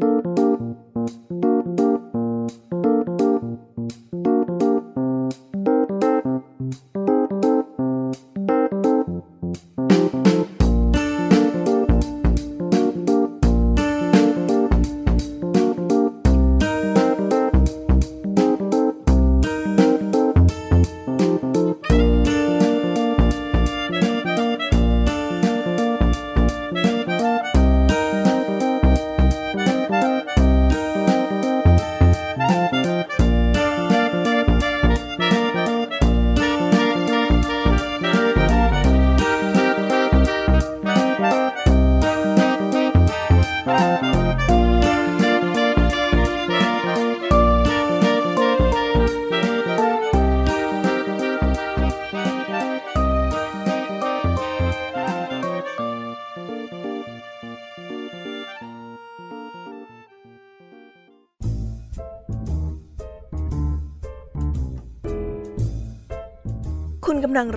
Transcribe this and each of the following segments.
กำ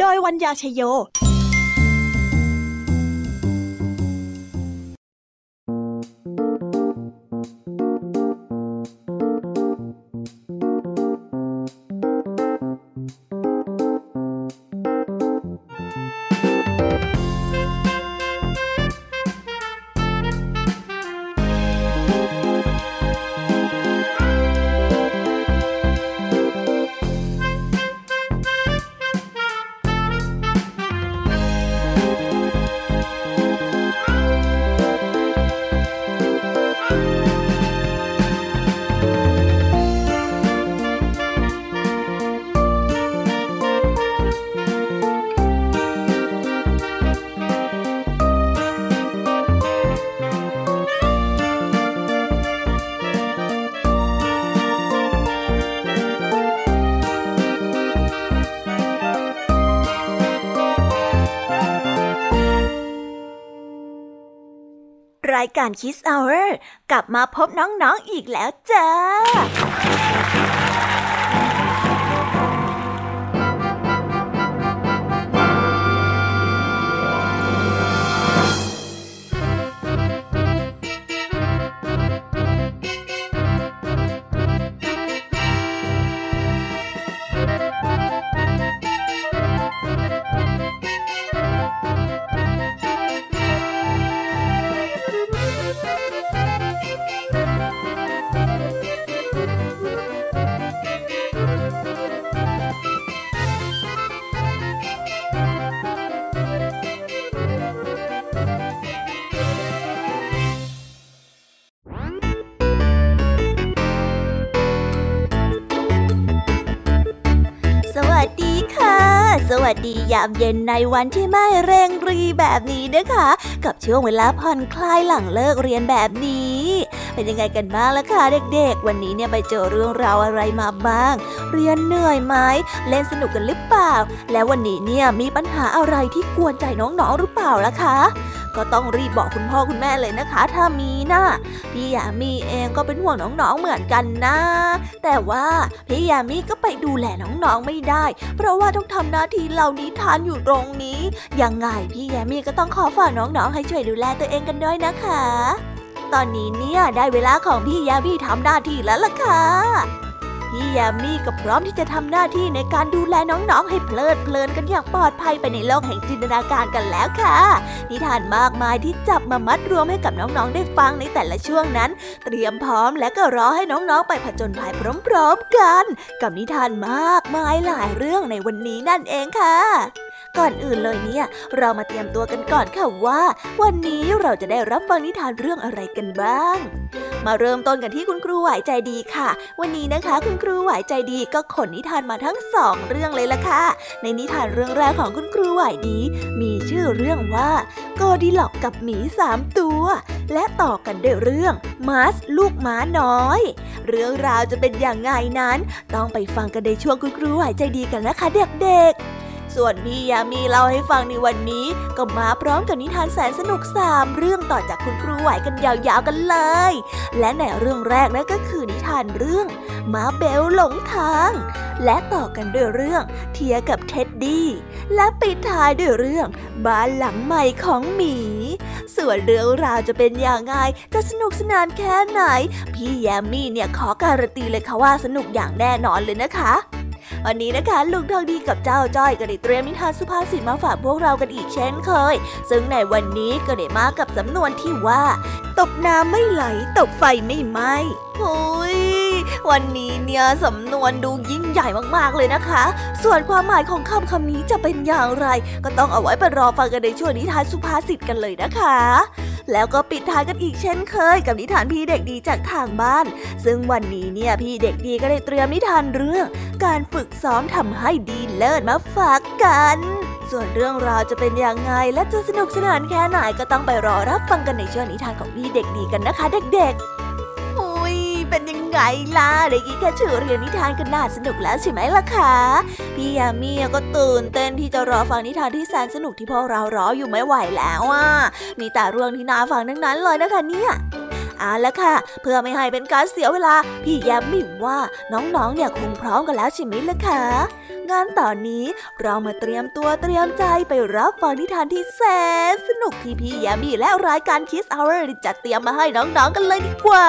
โดยวัญญาชยโย รายการคิสเอาเรกลับมาพบน้องๆออีกแล้วจ้า วัสดียามเย็นในวันที่ไม่เร่งรีแบบนี้นะคะ กับช่วงเวลาผ่อนคลายหลังเลิกเรียนแบบนี้ เป็นยังไงกันบ้างล่ะคะเด็กๆ วันนี้เนี่ยไปเจอเรื่องราวอะไรมาบ้าง เรียนเหนื่อยไหมเล่นสนุกกันหรือเปล่า แล้ววันนี้เนี่ยมีปัญหาอะไรที่กวนใจน้องๆหรือเปล่าล่ะคะ ก็ต้องรีบบอกคุณพ่อคุณแม่เลยนะคะ ถ้ามีนะพี่ยามีเองก็เป็นห่วงน้องๆเหมือนกันนะ แต่ว่าพี่ยามีก็ไปดูแลน้องๆไม่ได้ เพราะว่าต้องทำหน้าที่เหล่านี้ทานอยู่ตรงนี้ยังไงพี่ยามีก็ต้องขอฝากน้องๆให้ช่วยดูแลตัวเองกันด้วยนะคะ ตอนนี้เนี่ยได้เวลาของพี่ยามีทำหน้าที่แล้วล่ะค่ะ พี่ยามีก็พร้อมที่จะทำหน้าที่ในการดูแลน้องๆ ให้เพลิดเพลินกันอย่างปลอดภัยไปในโลกแห่งจินตนาการกันแล้วค่ะ นิทานมากมายที่จับมามัดรวมให้กับน้องๆ ได้ฟังในแต่ละช่วงนั้น เตรียมพร้อมและก็รอให้น้องๆ ไปผจญภัยพร้อมๆกัน กับนิทานมากมายหลายเรื่องในวันนี้นั่นเองค่ะ ก่อนอื่นเลยเนี่ย เรามาเตรียมตัวกันก่อนค่ะว่า วันนี้เราจะได้รับฟังนิทานเรื่องอะไรกันบ้าง มาเริ่มต้นกันที่คุณครูไหวใจดีค่ะ วันนี้นะคะ คุณครูไหวใจดีก็ขนนิทานมาทั้งสองเรื่องเลยล่ะค่ะ ในนิทานเรื่องแรกของคุณครูไหวดีมีชื่อเรื่องว่าโกดิล็อกกับหมีสามตัว และต่อกันด้วยเรื่องมาสลูกม้าน้อย เรื่องราวจะเป็นอย่างไงนั้น ต้องไปฟังกันในช่วงคุณครูไหายใจดีกันนะคะเด็กๆ ส่วนพี่ยามีเล่าให้ฟังในวันนี้ ก็มาพร้อมกับนิทานแสนสนุกสามเรื่องต่อจากคุณครูไหวกันยาวๆกันเลย และในเรื่องแรกนั่นก็คือนิทานเรื่องม้าเบลหลงทาง และต่อกันด้วยเรื่องเทียกับเท็ดดี้ และปิดท้ายด้วยเรื่องบ้านหลังใหม่ของหมี ส่วนเรื่องราวจะเป็นอย่างไงจะสนุกสนานแค่ไหน พี่แยมมี่เนี่ยขอการันตีเลยค่ะว่าสนุกอย่างแน่นอนเลยนะคะ วันนี้นะคะลุงทองดีกับเจ้าจ้อยก็ได้เตรียมนิทานสุภาษิตมาฝากพวกเรากันอีกเช่นเคย ซึ่งในวันนี้ก็ได้มากับสำนวนที่ว่าตบน้ำไม่ไหลตบไฟไม่ไหม้ โอ้ยวันนี้เนี่ยสำนวนดูยิ่งใหญ่มากๆเลยนะคะ ส่วนความหมายของคำคำนี้จะเป็นอย่างไร ก็ต้องเอาไว้ไปรอฟังกันในช่วงนิทานสุภาษิตกันเลยนะคะ แล้วก็ปิดท้ายกันอีกเช่นเคย กับนิทานพี่เด็กดีจากทางบ้าน ซึ่งวันนี้เนี่ยพี่เด็กดีก็ได้เตรียมนิทานเรื่อง การฝึกซ้อมทำให้ดีเลิศมาฝากกัน ส่วนเรื่องราวจะเป็นอยังไงและจะสนุกสนานแค่ไหนก็ต้องไปรอรับฟังกันในช่วงนิทานของพี่เด็กดีกันนะคะ เด็กๆ เป็นยังไงล่ะเด็กอีแค่ชื่อเรียนนิทานกันน่าสนุกแล้วใช่ไหมล่ะคะพี่ยามีก็ตื่นเต้นที่จะรอฟังนิทานที่แสนสนุกที่พวกเรารออยู่ไม่ไหวแล้วอะมีแต่เรื่องที่น่าฟังทั้งนั้นเลยนะคะเนี่ย เอาละค่ะ เพื่อไม่ให้เป็นการเสียเวลา พี่แยมมิ่ว่าน้องๆ เนี่ยคงพร้อมกันแล้วใช่ไหมล่ะคะงานตอนนี้เรามาเตรียมตัวเตรียมใจไปรับฟังนิทานที่แสนสนุกที่พี่แยมมี่และรายการคิสเอาร์จัดเตรียมมาให้น้องๆกันเลยดีกว่า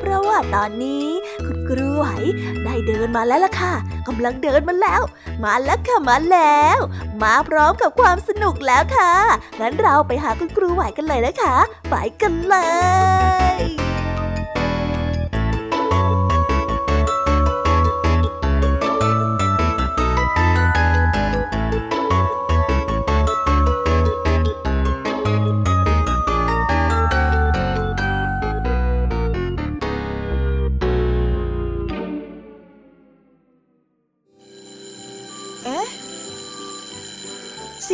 เพราะว่าตอนนี้คุณครูไหว เดินมาแล้วล่ะค่ะกำลังเดินมาแล้ว มาแล้วค่ะมาแล้ว มาพร้อมกับความสนุกแล้วค่ะงั้นเราไปหาคุณครูไหวกันเลยนะคะ ไปกันเลย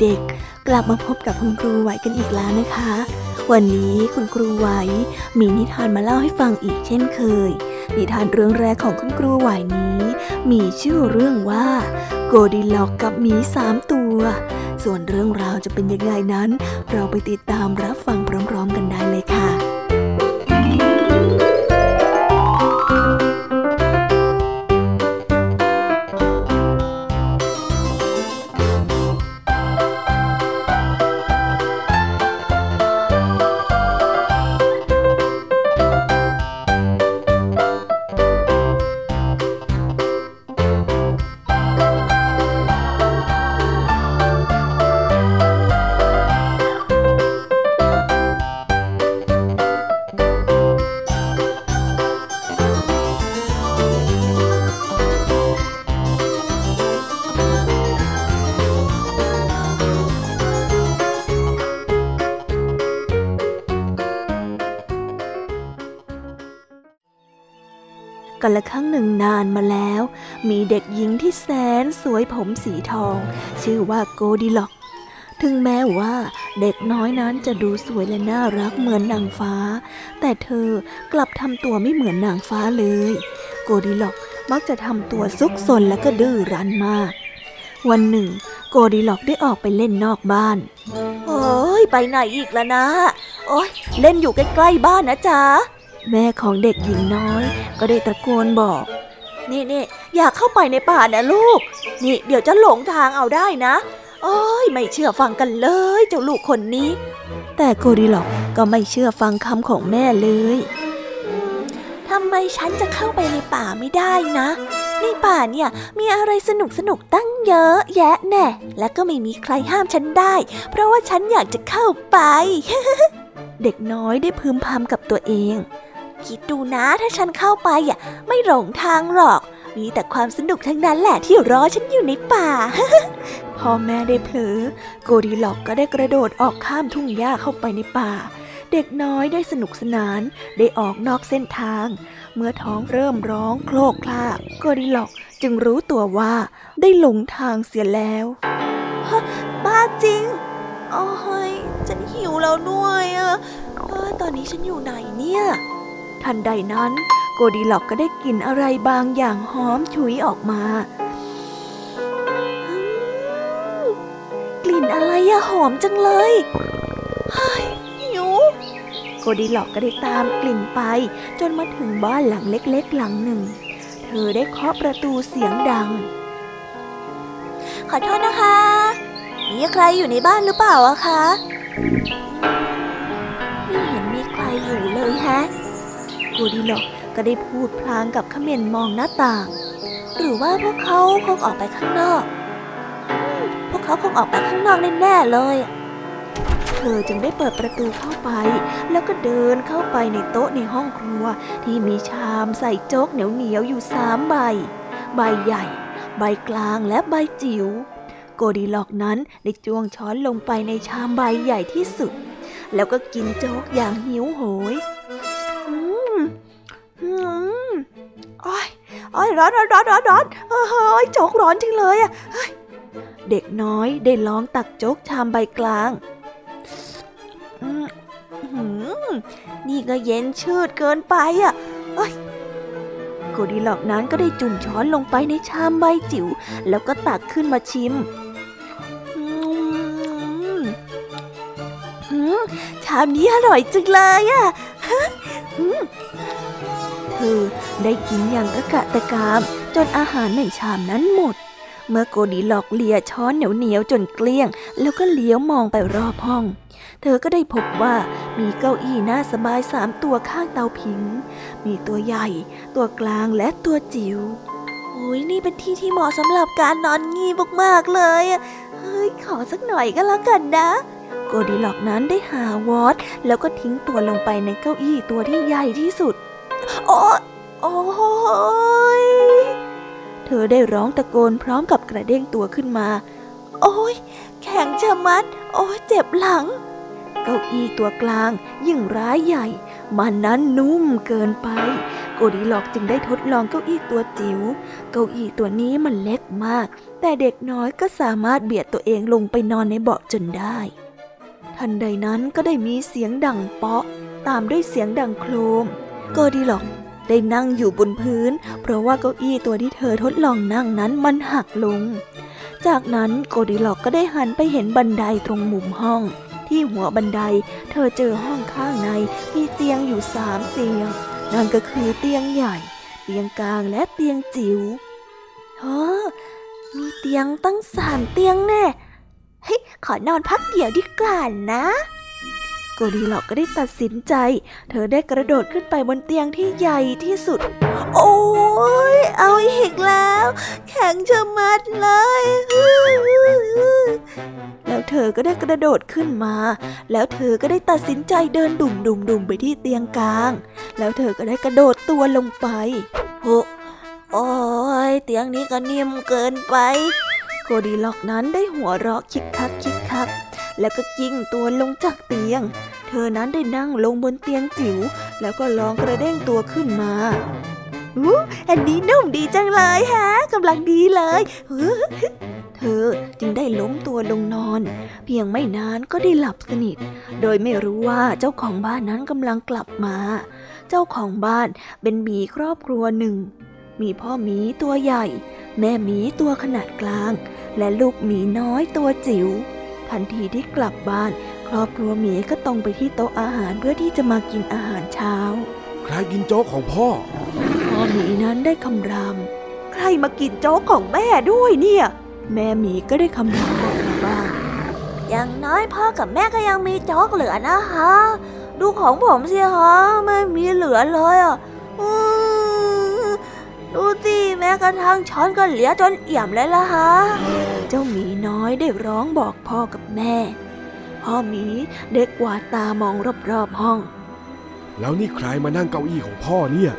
เด็กๆ กลับมาพบกับคุณครูไหวกันอีกแล้วนะคะ วันนี้คุณครูไหวมีนิทานมาเล่าให้ฟังอีกเช่นเคย นิทานเรื่องแรกของคุณครูไหวนี้ มีชื่อเรื่องว่า โกดิล็อกกับหมีสามตัว ส่วนเรื่องราวจะเป็นยังไงนั้น เราไปติดตามรับฟังพร้อม ๆ กันได้เลยค่ะ นานมาแล้ว มีเด็กหญิงที่แสนสวยผมสีทอง ชื่อว่าโกดิล็อก ถึงแม้ว่าเด็กน้อยนั้นจะดูสวยและน่ารักเหมือนนางฟ้า แต่เธอกลับทำตัวไม่เหมือนนางฟ้าเลย โกดิล็อกมักจะทำตัวซุกซนและก็ดื้อรั้นมาก วันหนึ่ง โกดิล็อกได้ออกไปเล่นนอกบ้านโอ้ยไปไหนอีกแล้วนะ โอ้ยเล่นอยู่ใกล้ๆบ้านนะจ๊ะแม่ของเด็กหญิงน้อยก็ได้ตะโกนบอก นี่นี่อยากเข้าไปในป่านะลูก นี่เดี๋ยวจะหลงทางเอาได้นะโอ้ยไม่เชื่อฟังกันเลย เจ้าลูกคนนี้ แต่โกดิล็อกก็ไม่เชื่อฟังคำของแม่เลยทำไมฉันจะเข้าไปในป่าไม่ได้นะ ในป่าเนี่ยมีอะไรสนุกสนุกตั้งเยอะแยะแน่ และก็ไม่มีใครห้ามฉันได้ เพราะว่าฉันอยากจะเข้าไป เด็กน้อยได้พึมพำกับตัวเอง คิดดูนะถ้าฉันเข้าไปอะ ไม่หลงทางหรอก มีแต่ความสนุกทั้งนั้นแหละที่รอฉันอยู่ในป่า พ่อแม่ได้เผลอโกดีล็อกก็ได้กระโดดออกข้ามทุ่งหญ้าเข้าไปในป่า เด็กน้อยได้สนุกสนานได้ออกนอกเส้นทาง เมื่อท้องเริ่มร้องโคลกคลากโกดีล็อกจึงรู้ตัวว่าได้หลงทางเสียแล้วบ้าจริงโอ้ยฉันหิวแล้วด้วยอะตอนนี้ฉันอยู่ไหนเนี่ย ทันใดนั้น โกดีล็อกก็ได้กลิ่นอะไรบางอย่างหอมฉุยออกมาอืมกลิ่นอะไรอะหอมจังเลยเฮ้ยหิวโกดีล็อกก็ได้ตามกลิ่นไป จนมาถึงบ้านหลังเล็กๆ หลังหนึ่ง เธอได้เคาะประตูเสียงดัง ขอโทษนะคะ มีใครอยู่ในบ้านหรือเปล่าอะคะไม่เห็นมีใครอยู่เลยแฮะโกูดีล็อกก็ได้พูดพลางกับขม่นมองหน้าต่าง หรือว่าพวกเขาคงออกไปข้างนอก พวกเขาคงออกไปข้างนอกแน่ๆเลย เธอจึงได้เปิดประตูเข้าไป แล้วก็เดินเข้าไปในโต๊ะในห้องครัว ที่มีชามใส่โจ๊กเหนียวๆอยู่สามใบ ใบใหญ่ ใบกลางและใบจิ๋วโกดีล็อกนั้นได้จ้วงช้อนลงไปในชามใบใหญ่ที่สุด แล้วก็กินโจ๊กอย่างหิวโหย อืมโอ้ยโอ้ยร้อนร้อนร้อนร้อนร้อนเฮ้ยโจ๊กร้อนจริงเลยอะเด็กน้อยได้ลองตักโจ๊กชามใบกลางอืมหืมนี่ก็เย็นชืดเกินไปอะเอ้ยโกดีหลอกนั้นก็ได้จุ่มช้อนลงไปในชามใบจิ๋วแล้วก็ตักขึ้นมาชิมอืมอืมชามนี้อร่อยจังเลยอะอืม เธอได้กินอย่างกระกะตะกาม จนอาหารในชามนั้นหมด เมื่อโกดีหลอกเลียช้อนเหนียวๆจนเกลี้ยง แล้วก็เลี้ยวมองไปรอบห้อง เธอก็ได้พบว่ามีเก้าอี้น่าสบายสามตัวข้างเตาผิง มีตัวใหญ่ ตัวกลางและตัวจิ๋วโอ้ยนี่เป็นที่ที่เหมาะสำหรับการนอนงีบมากๆเลยอะเฮ้ยขอสักหน่อยก็แล้วกันนะโกดีล็อกนั้นได้หาวอดแล้วก็ทิ้งตัวลงไปในเก้าอี้ตัวที่ใหญ่ที่สุด โอ้โอ้ยเธอได้ร้องตะโกนพร้อมกับกระเด้งตัวขึ้นมา โอ้ยแข็งชะมัด โอ้ยเจ็บหลัง เก้าอี้ตัวกลางยิ่งร้ายใหญ่ มันนั้นนุ่มเกินไป โกดีล็อกจึงได้ทดลองเก้าอี้ตัวจิ๋ว เก้าอี้ตัวนี้มันเล็กมาก แต่เด็กน้อยก็สามารถเบียดตัวเองลงไปนอนในเบาะจนได้ทันใดนั้นก็ได้มีเสียงดังเปาะ ตามด้วยเสียงดังโครม โกดีล็อกได้นั่งอยู่บนพื้น เพราะว่าเก้าอี้ตัวที่เธอทดลองนั่งนั้นมันหักลง จากนั้นโกดีล็อกก็ได้หันไปเห็นบันไดตรงมุมห้อง ที่หัวบันไดเธอเจอห้องข้างในมีเตียงอยู่สามเตียง นั่นก็คือเตียงใหญ่ เตียงกลางและเตียงจิ๋วเฮ้อมีเตียงตั้งสามเตียงแน่ เฮ้ยขอนอนพักเดี๋ยวดีกว่านะ กดีล็อกก็ได้ตัดสินใจ เธอได้กระโดดขึ้นไปบนเตียงที่ใหญ่ที่สุด โอ้ยเอาอีกแล้ว แข็งชะมัดเลย แล้วเธอก็ได้กระโดดขึ้นมา แล้วเธอก็ได้ตัดสินใจเดินดุ่มดุ่มดุ่มไปที่เตียงกลาง แล้วเธอก็ได้กระโดดตัวลงไปโอ้โอ้ยเตียงนี้ก็นิ่มเกินไปโกดีล็อกนั้นได้หัวเราะคิกคักคิกคักแล้วก็กิ้งตัวลงจากเตียง เธอนั้นได้นั่งลงบนเตียงจิ๋วแล้วก็ลองกระเด้งตัวขึ้นมาอู้อันนี้นุ่มดีจังเลยฮะกำลังดีเลยเธอจึงได้ล้มตัวลงนอน เพียงไม่นานก็ได้หลับสนิท โดยไม่รู้ว่าเจ้าของบ้านนั้นกำลังกลับมา เจ้าของบ้านเป็นหมีครอบครัวหนึ่ง มีพ่อหมีตัวใหญ่ แม่หมีตัวขนาดกลาง และลูกหมีน้อยตัวจิ๋วทันทีที่กลับบ้าน ครอบครัวหมีก็ตรงไปที่โต๊ะอาหารเพื่อที่จะมากินอาหารเช้า ใครกินโจ๊กของพ่อ พ่อหมีนั้นได้คำราม ใครมากินโจ๊กของแม่ด้วยเนี่ย แม่หมีก็ได้คำรามออกมาบ้างอย่างน้อยพ่อกับแม่ก็ยังมีโจ๊กเหลือนะฮะดูของผมสิฮะไม่มีเหลือเลยอะอืมดูสิแม้กระทั่งช้อนก็เหลียจนเอี่ยมเลยล่ะฮะ เจ้าหมีน้อยได้ร้องบอกพ่อกับแม่ พ่อหมีเด็กกวาดตามองรอบๆห้อง แล้วนี่ใครมานั่งเก้าอี้ของพ่อเนี่ย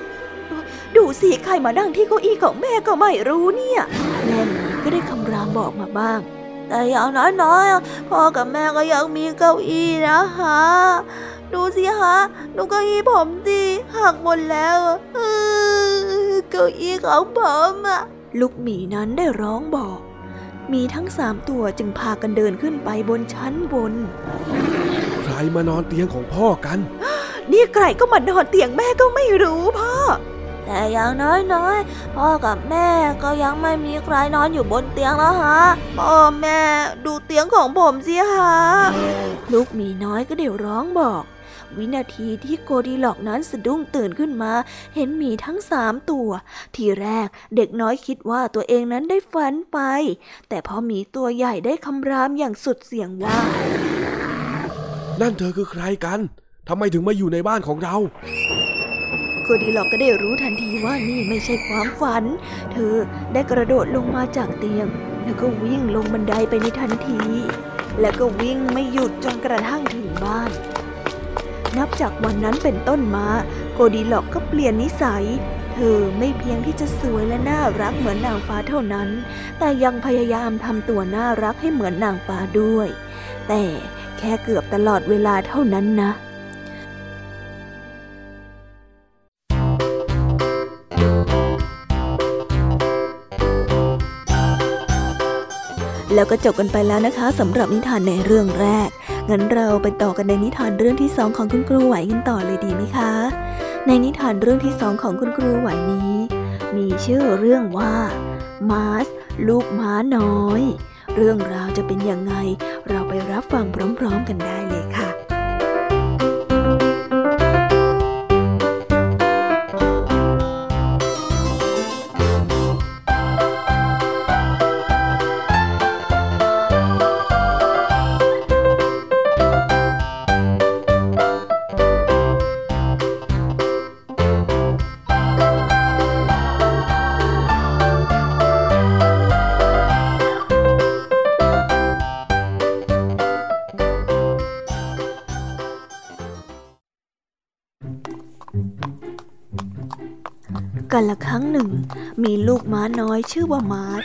ดูสิใครมานั่งที่เก้าอี้ของแม่ก็ไม่รู้เนี่ยแม่หมีก็ได้คำรามบอกมาบ้าง แต่อย่างน้อยๆพ่อกับแม่ก็ยังมีเก้าอี้นะฮะดูสิฮะดูเก้าอี้ผมสิหักหมดแล้วอะเออเก้าอี้ของผมอะลูกหมีนั้นได้ร้องบอก มีทั้งสามตัวจึงพากันเดินขึ้นไปบนชั้นบน ใครมานอนเตียงของพ่อกัน นี่ใครก็มานอนเตียงแม่ก็ไม่รู้พ่อ แต่อย่างน้อยๆพ่อกับแม่ก็ยังไม่มีใครนอนอยู่บนเตียงแล้วฮะ พ่อแม่ดูเตียงของผมสิฮะ ลูกหมีน้อยก็เดี๋ยวร้องบอก วินาทีที่โกดีหลอกนั้นสะดุ้งตื่นขึ้นมา เห็นหมีทั้งสามตัว ทีแรกเด็กน้อยคิดว่าตัวเองนั้นได้ฝันไป แต่พอหมีตัวใหญ่ได้คำรามอย่างสุดเสียงว่า นั่นเธอคือใครกันทำไมถึงมาอยู่ในบ้านของเราโกดีลอกก็ได้รู้ทันทีว่านี่ไม่ใช่ความฝัน เธอได้กระโดดลงมาจากเตียง แล้วก็วิ่งลงบันไดไปในทันที แล้วก็วิ่งไม่หยุดจนกระทั่งถึงบ้าน นับจากวันนั้นเป็นต้นมา โกดีล็อกก็เปลี่ยนนิสัย เธอไม่เพียงที่จะสวยและน่ารักเหมือนนางฟ้าเท่านั้น แต่ยังพยายามทำตัวน่ารักให้เหมือนนางฟ้าด้วย แต่แค่เกือบตลอดเวลาเท่านั้นนะ แล้วก็จบกันไปแล้วนะคะสำหรับนิทานในเรื่องแรก งั้นเราไปต่อกันในนิทานเรื่องที่สองของคุณครูไหวกันต่อเลยดีไหมคะ ในนิทานเรื่องที่สองของคุณครูไหวนี้ มีชื่อเรื่องว่ามาสลูกม้าน้อย เรื่องราวจะเป็นยังไง เราไปรับฟังพร้อมๆกันได้เลยค่ะ ครั้งหนึ่ง มีลูกม้าน้อยชื่อว่ามาร์ช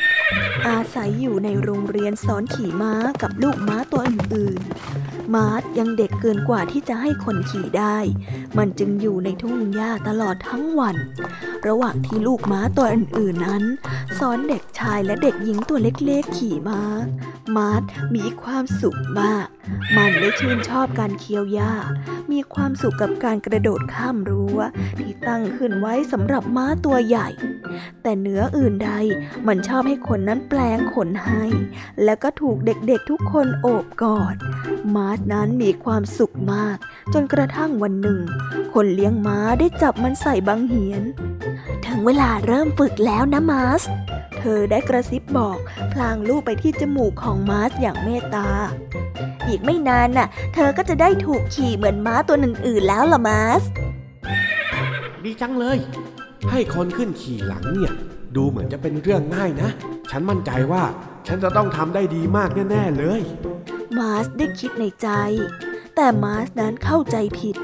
อาศัยอยู่ในโรงเรียนสอนขี่ม้ากับลูกม้าตัวอื่นๆ มาร์ชยังเด็กเกินกว่าที่จะให้คนขี่ได้ มันจึงอยู่ในทุ่งหญ้าตลอดทั้งวัน ระหว่างที่ลูกม้าตัวอื่นๆนั้น สอนเด็กชายและเด็กหญิงตัวเล็กๆ ขี่ม้า มาร์ชมีความสุขมาก มันได้ชื่นชอบการเคี้ยวหญ้า มีความสุขกับการกระโดดข้ามรั้วที่ตั้งขึ้นไว้สำหรับม้าตัวใหญ่ แต่เหนืออื่นใด มันชอบให้คนนั้นแปลงขนให้ แล้วก็ถูกเด็กๆทุกคนโอบกอด มาร์สนั้นมีความสุขมาก จนกระทั่งวันหนึ่ง คนเลี้ยงม้าได้จับมันใส่บังเหียน ถึงเวลาเริ่มฝึกแล้วนะมาร์สเธอได้กระซิบบอก พลางลูบไปที่จมูกของมาร์สอย่างเมตตา อีกไม่นานน่ะ เธอก็จะได้ถูกขี่เหมือนม้าตัวอื่นๆแล้วล่ะมาร์ชดีจังเลย ให้คนขึ้นขี่หลังเนี่ย ดูเหมือนจะเป็นเรื่องง่ายนะ ฉันมั่นใจว่าฉันจะต้องทำได้ดีมากแน่ ๆ เลย มาร์ชได้คิดในใจ แต่มาร์ชนั้นเข้าใจผิด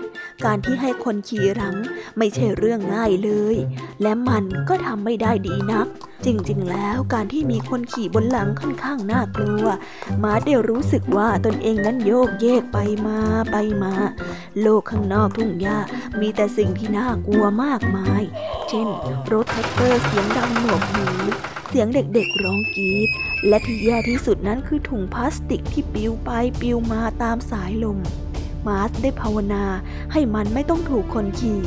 การที่ให้คนขี่หลังไม่ใช่เรื่องง่ายเลย และมันก็ทำไม่ได้ดีนัก จริงๆ แล้วการที่มีคนขี่บนหลังค่อนข้างน่ากลัวมาร์ชได้รู้สึกว่าตนเองนั้นโยกเยกไปมาไปมา โลกข้างนอกทุ่งหญ้ามีแต่สิ่งที่น่ากลัวมากมาย เช่น รถแทรกเตอร์เสียงดังหนวกหูเสียงเด็กๆร้องกรี๊ด และที่แย่ที่สุดนั้นคือถุงพลาสติกที่ปลิวไปปลิวมาตามสายลม มาร์ชได้ภาวนาให้มันไม่ต้องถูกคนขี่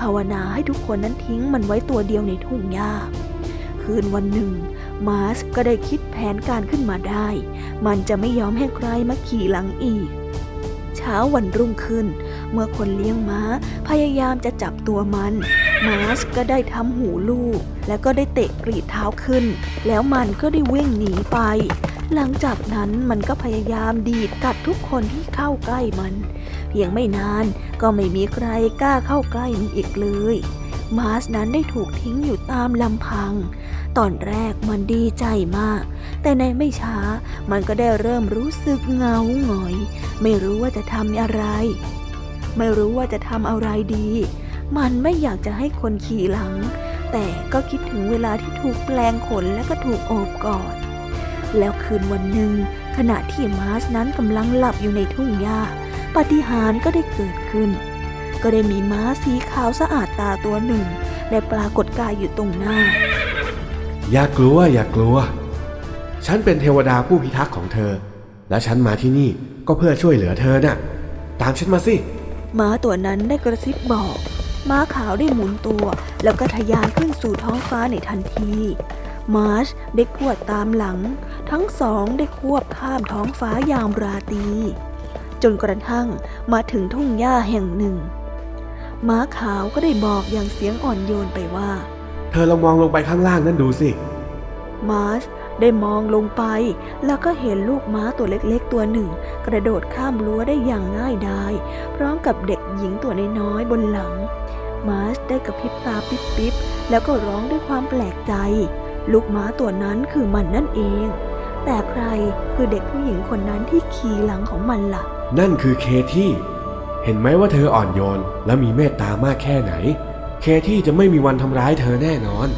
ภาวนาให้ทุกคนนั้นทิ้งมันไว้ตัวเดียวในทุ่งหญ้า คืนวันหนึ่ง มาร์สก็ได้คิดแผนการขึ้นมาได้ มันจะไม่ยอมให้ใครมาขี่หลังอีก เช้าวันรุ่งขึ้น เมื่อคนเลี้ยงม้าพยายามจะจับตัวมัน มาร์สก็ได้ทำหูลูก แล้วก็ได้เตะปรีดเท้าขึ้น แล้วมันก็ได้วิ่งหนีไปหลังจากนั้นมันก็พยายามดีดกัดทุกคนที่เข้าใกล้มัน เพียงไม่นานก็ไม่มีใครกล้าเข้าใกล้มันอีกเลย มาสนั้นได้ถูกทิ้งอยู่ตามลำพัง ตอนแรกมันดีใจมาก แต่ในไม่ช้ามันก็ได้เริ่มรู้สึกเงาหงอย ไม่รู้ว่าจะทำอะไร ไม่รู้ว่าจะทำอะไรดี มันไม่อยากจะให้คนขี่หลัง แต่ก็คิดถึงเวลาที่ถูกแปลงขนและก็ถูกโอบกอดแล้วคืนวันหนึ่งขณะที่มาสนั้นกำลังหลับอยู่ในทุ่งหญ้า ปาฏิหาริย์ก็ได้เกิดขึ้น ก็ได้มีม้าสีขาวสะอาดตาตัวหนึ่งได้ปรากฏกายอยู่ตรงหน้า อย่ากลัวอย่ากลัว ฉันเป็นเทวดาผู้พิทักษ์ของเธอ และฉันมาที่นี่ก็เพื่อช่วยเหลือเธอน่ะ ตามฉันมาสิม้าตัวนั้นได้กระซิบบอก ม้าขาวได้หมุนตัว แล้วก็ทะยานขึ้นสู่ท้องฟ้าในทันทีมาร์ชได้ขวดตามหลัง ทั้งสองได้ควบข้ามท้องฟ้ายามราตรีจ นกระทั่งมาถึงทุ่งหญ้าแห่งหนึ่ง ม้าขาวก็ได้บอกอย่างเสียงอ่อนโยนไปว่า เธอลองมองลงไปข้างล่างนั่นดูสิ มาร์ชได้มองลงไปแล้วก็เห็นลูกม้าตัวเล็กๆตัวหนึ่ง กระโดดข้ามรั้วได้อย่างง่ายดาย พร้อมกับเด็กหญิงตัวน้อยๆบนหลัง มาร์ชได้กระพริบตาปิ๊บๆแล้วก็ร้องด้วยความแปลกใจ ลูกม้าตัวนั้นคือมันนั่นเอง แต่ใครคือเด็กผู้หญิงคนนั้นที่ขี่หลังของมันล่ะ นั่นคือเคที่ เห็นไหมว่าเธออ่อนโยนและมีเมตตามากแค่ไหน เคที่จะไม่มีวันทำร้ายเธอแน่นอน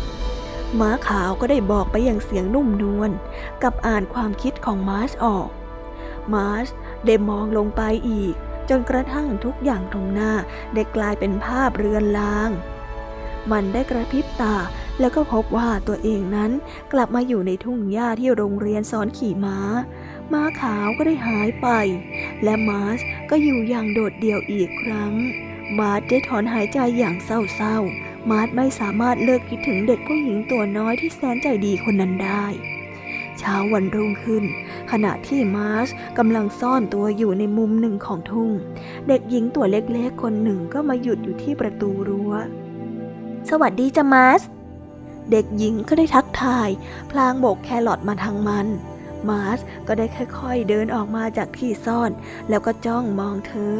ม้าขาวก็ได้บอกไปอย่างเสียงนุ่มนวลกับอ่านความคิดของมาร์ชออก มาร์ชได้มองลงไปอีก จนกระทั่งทุกอย่างตรงหน้าได้กลายเป็นภาพเรือนลาง มันได้กระพริบตาแล้วก็พบว่าตัวเองนั้นกลับมาอยู่ในทุ่งหญ้าที่โรงเรียนสอนขี่ม้า ม้าขาวก็ได้หายไป และมาร์ชก็อยู่อย่างโดดเดี่ยวอีกครั้ง มาร์ชได้ถอนหายใจอย่างเศร้าๆ มาร์ชไม่สามารถเลิกคิดถึงเด็กผู้หญิงตัวน้อยที่แสนใจดีคนนั้นได้เช้าวันรุ่งขึ้น ขณะที่มาร์ชกำลังซ่อนตัวอยู่ในมุมหนึ่งของทุ่ง เด็กหญิงตัวเล็กๆคนหนึ่งก็มาหยุดอยู่ที่ประตูรั้ว สวัสดีจ้ะมาร์ช เด็กหญิงก็ได้ทักทาย พลางโบกแครอทมาทางมัน มาร์ชก็ได้ค่อยๆเดินออกมาจากที่ซ่อน แล้วก็จ้องมองเธอ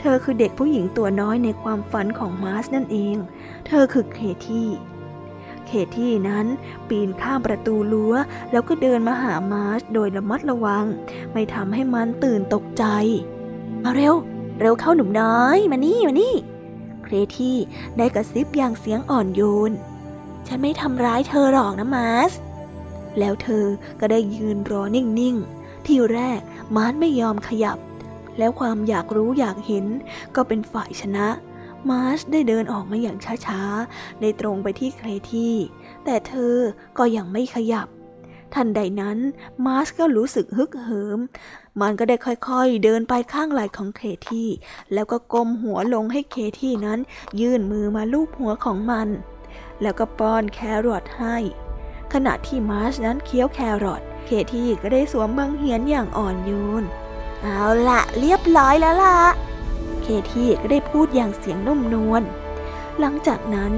เธอคือเด็กผู้หญิงตัวน้อยในความฝันของมาร์ชนั่นเอง เธอคือเคที่เคที่นั้นปีนข้ามประตูรั้ว แล้วก็เดินมาหามาร์ชโดยระมัดระวัง ไม่ทำให้มันตื่นตกใจ มาเร็ว เร็วเข้าหนุ่มน้อย มานี่ มานี่ เคที่ได้กระซิบอย่างเสียงอ่อนโยน ฉันไม่ทำร้ายเธอหรอกนะมาร์ชแล้วเธอก็ได้ยืนรอนิ่งๆ ที่แรกมาร์ชไม่ยอมขยับ แล้วความอยากรู้อยากเห็นก็เป็นฝ่ายชนะ มาร์ชได้เดินออกมาอย่างช้าๆ ได้ตรงไปที่เคลที่ แต่เธอก็ยังไม่ขยับ ทันใดนั้นมาร์ชก็รู้สึกฮึกเหิม มันก็ได้ค่อยๆ เดินไปข้างไหล่ของเคที่ แล้วก็ก้มหัวลงให้เคที่นั้น ยื่นมือมาลูบหัวของมัน แล้วก็ป้อนแครอทให้ ขณะที่มาร์ชนั้นเคี้ยวแครอทเคที่ก็ได้สวมบังเหียนอย่างอ่อนโยน เอาละเรียบร้อยแล้วล่ะ เคที่ก็ได้พูดอย่างเสียงนุ่มนวล หลังจากนั้น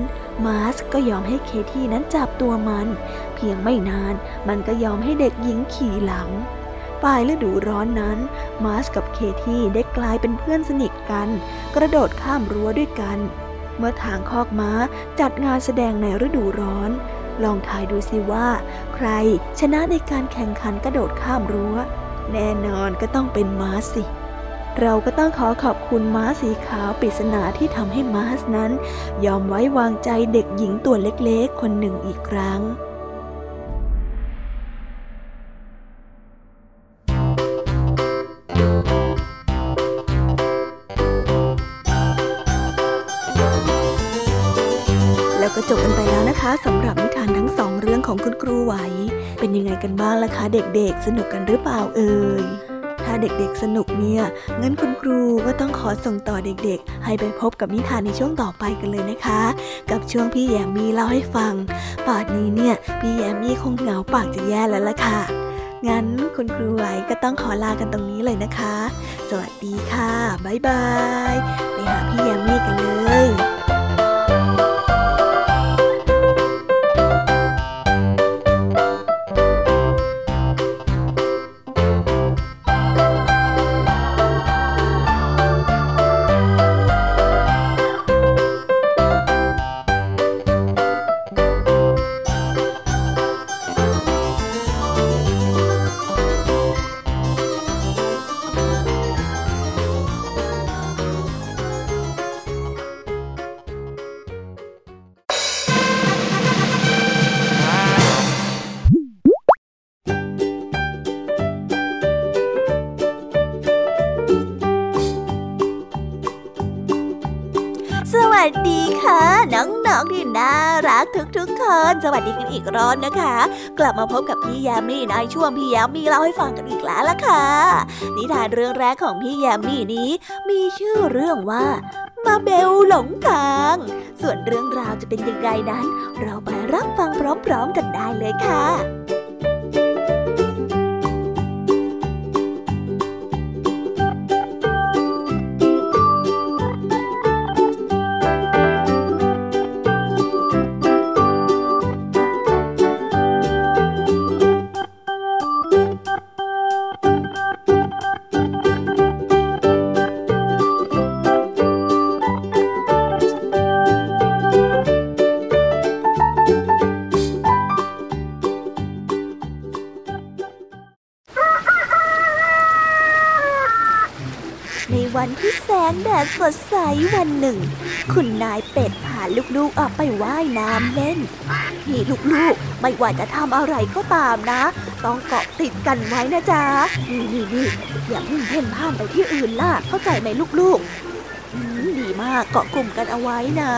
มาร์สก็ยอมให้เคที่นั้นจับตัวมัน เพียงไม่นานมันก็ยอมให้เด็กหญิงขี่หลังปลายฤดูร้อนนั้น มาร์สกับเคที่ได้กลายเป็นเพื่อนสนิทกัน กระโดดข้ามรั้วด้วยกัน เมื่อทางคอกม้าจัดงานแสดงในฤดูร้อน ลองทายดูสิว่า ใครชนะในการแข่งขันกระโดดข้ามรั้ว แน่นอนก็ต้องเป็นม้าสิเราก็ต้องขอขอบคุณม้าสีขาวปริศนาที่ทำให้ม้าสนั้น ยอมไว้วางใจเด็กหญิงตัวเล็กๆ คนหนึ่งอีกครั้ง ของคุณครูไหว เป็นยังไงกันบ้างล่ะคะ เด็กๆ สนุกกันหรือเปล่าเอ่ยถ้าเด็กๆสนุกเนี่ย งั้นคุณครูก็ต้องขอส่งต่อเด็กๆ ให้ไปพบกับนิทานในช่วงต่อไปกันเลยนะคะ กับช่วงพี่แยมมี่เล่าให้ฟัง ป่านนี้เนี่ย พี่แยมมี่คงเหงาปากจะแย่แล้วล่ะค่ะ งั้นคุณครูไหวก็ต้องขอลากันตรงนี้เลยนะคะ สวัสดีค่ะ บ๊ายบาย ไปหาพี่แยมมี่กันเลย กันอีกรอบนะคะ กลับมาพบกับพี่ยามีในช่วงพี่ยามีเล่าให้ฟังกันอีกแล้วล่ะค่ะ นิทานเรื่องแรกของพี่ยามีนี้ มีชื่อเรื่องว่ามาเบลหลงทาง ส่วนเรื่องราวจะเป็นยังไงนั้น เราไปรับฟังพร้อมๆกันได้เลยค่ะ วันหนึ่ง คุณนายเป็ดพาลูกๆออกไปว่ายน้ำเล่นนี่ลูกๆ ไม่ว่าจะทำอะไรก็ตามนะ ต้องเกาะติดกันไว้นะจ๊ะ นี่นี่นี่อย่าเพิ่งเพ่นพ่านไปที่อื่นล่ะ เข้าใจไหมลูกๆ ดีมากเกาะกลุ่มกันเอาไว้นะ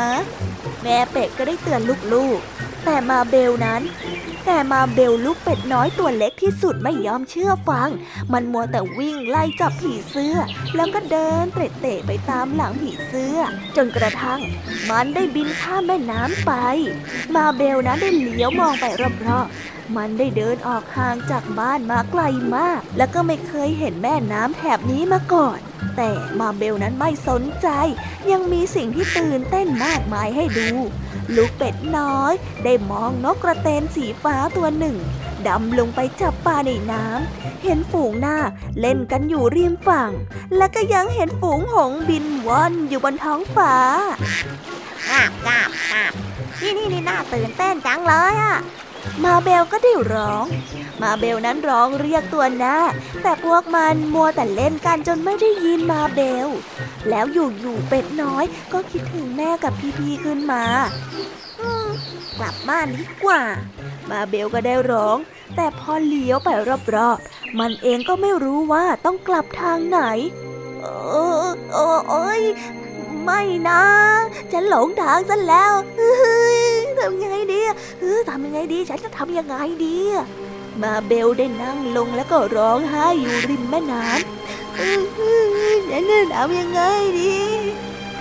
แม่เป็ดก็ได้เตือนลูกๆ แต่มาเบลนั้น แต่มาเบลลูกเป็ดน้อยตัวเล็กที่สุดไม่ยอมเชื่อฟัง มันมัวแต่วิ่งไล่จับผีเสื้อ แล้วก็เดินเตะเตะไปตามหลังผีเสื้อ จนกระทั่ง มันได้บินข้ามแม่น้ำไป มาเบลนั้นได้เหลียวมองไปรอบๆ มันได้เดินออกห่างจากบ้านมาไกลมาก แล้วก็ไม่เคยเห็นแม่น้ำแถบนี้มาก่อนแต่มาเบลนั้นไม่สนใจ ยังมีสิ่งที่ตื่นเต้นมากมายให้ดู ลูกเป็ดน้อย ได้มองนกกระเตนสีฟ้าตัวหนึ่งดำลงไปจับปลาในน้ำ เห็นฝูงหน้าเล่นกันอยู่ริมฝั่ง และก็ยังเห็นฝูงหงบินว่อนอยู่บนท้องฟ้ากาบกาบกาบที่นี่นี่น่าตื่นเต้นจังเลยอะ มาเบลก็ได้ร้อง มาเบลนั้นร้องเรียกตัวหน้า แต่พวกมันมัวแต่เล่นกันจนไม่ได้ยินมาเบล แล้วอยู่ๆเป็ดน้อยก็คิดถึงแม่กับพี่ๆขึ้นมาอกลับบ้านดีกว่า มาเบลก็ได้ร้อง แต่พอเลี้ยวไปรอบๆ มันเองก็ไม่รู้ว่าต้องกลับทางไหน เออเออเอ้ยไม่นะ ฉันหลงทางซะแล้ว ทำยังไงดีเออทำยังไงดี ฉันจะทำยังไงดี มาเบลได้นั่งลงแล้วก็ร้องไห้อยู่ริมแม่น้ำเออฉันจะทำยังไงดี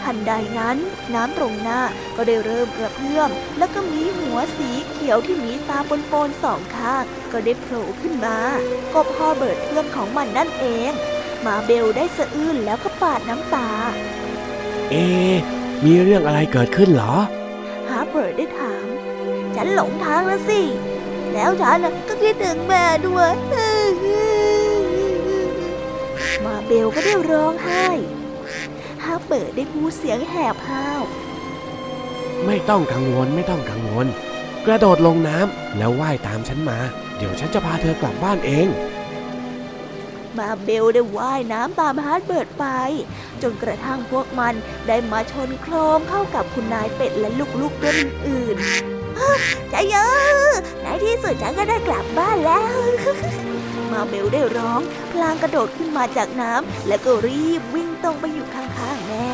ทันใดนั้น น้ำตรงหน้าก็ได้เริ่มกระเพื่อม แล้วก็มีหัวสีเขียวที่มีตาปนๆสองข้างก็ได้โผล่ขึ้นมา ก็พ่อเบิดเพื่อนของมันนั่นเอง มาเบลได้สะอื้นแล้วก็ปาดน้ำตา เอ มีเรื่องอะไรเกิดขึ้นเหรอ ฮาร์เบิร์ดได้ถาม ฉันหลงทางแล้วสิ แล้วฉันน่ะก็คิดถึงแม่ด้วยมาเบลก็ได้ร้องไห้เฮอร์เบิร์ตได้พูดเสียงแหบห้าว ไม่ต้องกังวลไม่ต้องกังวล กระโดดลงน้ำแล้วว่ายตามฉันมา เดี๋ยวฉันจะพาเธอกลับบ้านเอง มาเบลได้ว่ายน้ำตามเฮอร์เบิร์ตไป จนกระทั่งพวกมันได้มาชนโครมเข้ากับคุณนายเป็ดและลูกๆตัวอื่นๆไชโยในที่สุดฉันก็ได้กลับบ้านแล้ว มาเบลได้ร้องพลางกระโดดขึ้นมาจากน้ำแล้วก็รีบวิ่งตรงไปอยู่ข้างๆแม่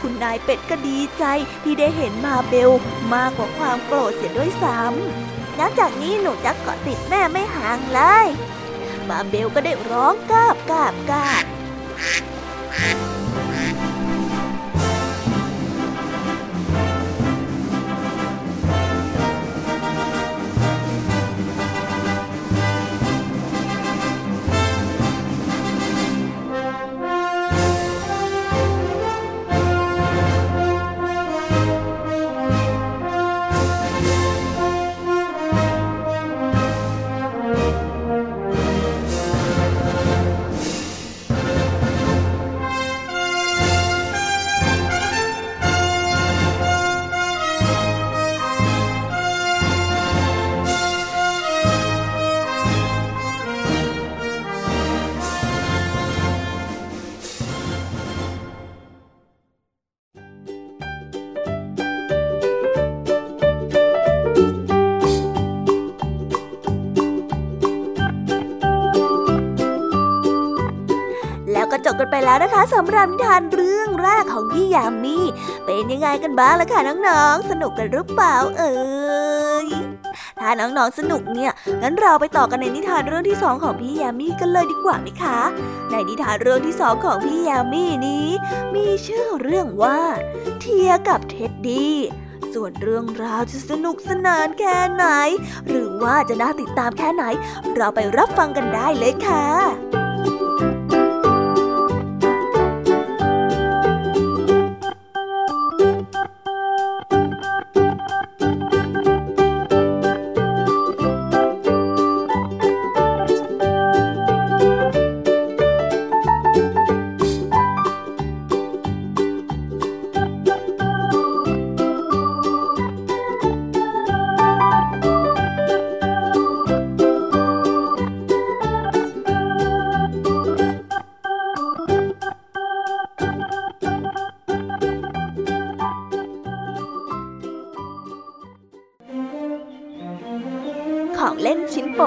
คุณนายเป็ดก็ดีใจที่ได้เห็นมาเบลมากกว่าความโกรธเสียด้วยซ้ำนับจากนี้หนูจะเกาะติดแม่ไม่ห่างเลย มาเบลก็ได้ร้องกาบกาบกาบ แล้วนะคะสำหรับนิทานเรื่องแรกของพี่ยามีเป็นยังไงกันบ้างล่ะคะน้องๆ สนุกกันหรือเปล่าเอ่ยถ้าน้องๆสนุกเนี่ยงั้นเราไปต่อกันในนิทานเรื่องที่สองของพี่ยามีกันเลยดีกว่าไหมคะ ในนิทานเรื่องที่สองของพี่ยามีนี้ มีชื่อเรื่องว่า เทียกับเท็ดดี้ส่วนเรื่องราวจะสนุกสนานแค่ไหน หรือว่าจะน่าติดตามแค่ไหน เราไปรับฟังกันได้เลยค่ะ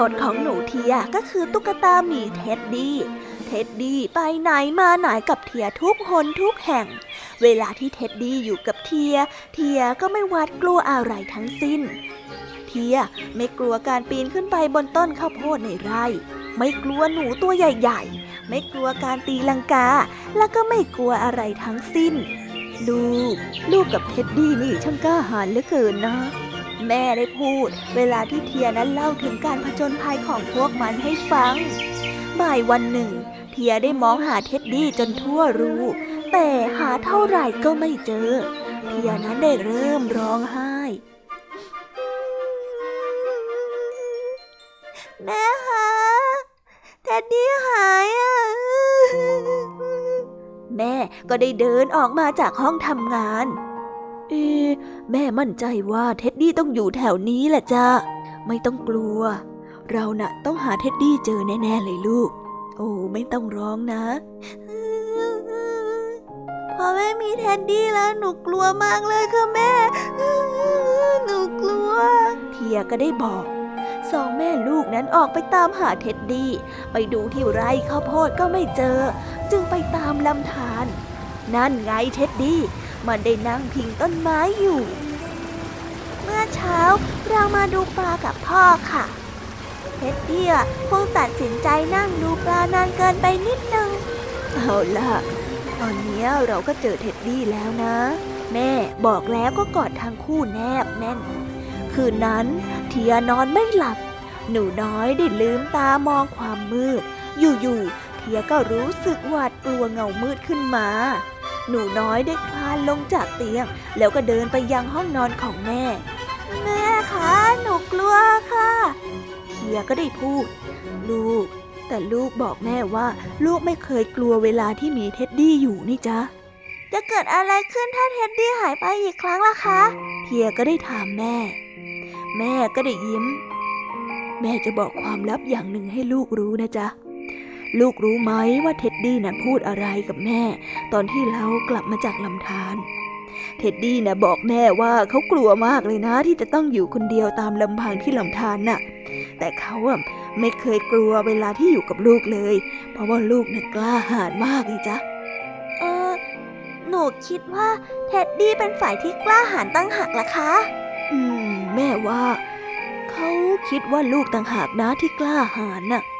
ดของหนูเทียก็คือตุ๊กตาหมีเท็ดดี้ เท็ดดี้ไปไหนมาไหนกับเทียทุกหนทุกแห่ง เวลาที่เท็ดดี้อยู่กับเทีย เทียก็ไม่หวาดกลัวอะไรทั้งสิ้น เทียไม่กลัวการปีนขึ้นไปบนต้นข้าวโพดในไร่ ไม่กลัวหนูตัวใหญ่ๆ ไม่กลัวการตีลังกา แล้วก็ไม่กลัวอะไรทั้งสิ้น ลูก ลูกกับเท็ดดี้นี่ช่างกล้าหาญเหลือเกินนะ แม่ได้พูด เวลาที่เทียนั้นเล่าถึงการผจญภัยของพวกมันให้ฟัง บ่ายวันหนึ่ง เทียได้มองหาเท็ดดี้จนทั่วรู แต่หาเท่าไหร่ก็ไม่เจอ เทียนั้นได้เริ่มร้องไห้ แม่คะเท็ดดี้หายอะแม่ก็ได้เดินออกมาจากห้องทำงาน เอ แม่มั่นใจว่าเท็ดดี้ต้องอยู่แถวนี้แหละจ้ะไม่ต้องกลัว เราน่ะต้องหาเท็ดดี้เจอแน่ ๆ เลยลูก โอ้ไม่ต้องร้องนะพอไม่มีเท็ดดี้แล้วหนูกลัวมากเลยค่ะแม่ หนูกลัว เทียก็ได้บอก สองแม่ลูกนั้นออกไปตามหาเท็ดดี้ ไปดูที่ไร่ข้าวโพดก็ไม่เจอ จึงไปตามลำธารนั่นไงเท็ดดี้ มันได้นั่งพิงต้นไม้อยู่ เมื่อเช้าเรามาดูปลากับพ่อค่ะเท็ดดี้คงตัดสินใจนั่งดูปลานานเกินไปนิดนึง เอาล่ะ ตอนนี้เราก็เจอเท็ดดี้แล้วนะ แม่บอกแล้วก็กอดทั้งคู่แนบแน่น คืนนั้นเทียนอนไม่หลับ หนูน้อยได้ลืมตามองความมืด อยู่ๆเทียก็รู้สึกหวาดกลัวเงามืดขึ้นมา หนูน้อยได้คลานลงจากเตียง แล้วก็เดินไปยังห้องนอนของแม่ แม่คะหนูกลัวค่ะเทียก็ได้พูด ลูก แต่ลูกบอกแม่ว่า ลูกไม่เคยกลัวเวลาที่มีเท็ดดี้อยู่นี่จ๊ะจะเกิดอะไรขึ้นถ้าเท็ดดี้หายไปอีกครั้งล่ะคะเทียก็ได้ถามแม่ แม่ก็ได้ยิ้ม แม่จะบอกความลับอย่างหนึ่งให้ลูกรู้นะจ๊ะ ลูกรู้ไหมว่าเท็ดดี้น่ะพูดอะไรกับแม่ ตอนที่เรากลับมาจากลำธารเท็ดดี้น่ะบอกแม่ว่าเขากลัวมากเลยนะ ที่จะต้องอยู่คนเดียวตามลำพังที่ลำธารน่ะ แต่เขาอะไม่เคยกลัวเวลาที่อยู่กับลูกเลย เพราะว่าลูกน่ะกล้าหาญมากเลยจ๊ะเออหนูคิดว่าเท็ดดี้เป็นฝ่ายที่กล้าหาญต่างหากล่ะคะ อืม แม่ว่า เขาคิดว่าลูกต่างหากนะที่กล้าหาญน่ะอืม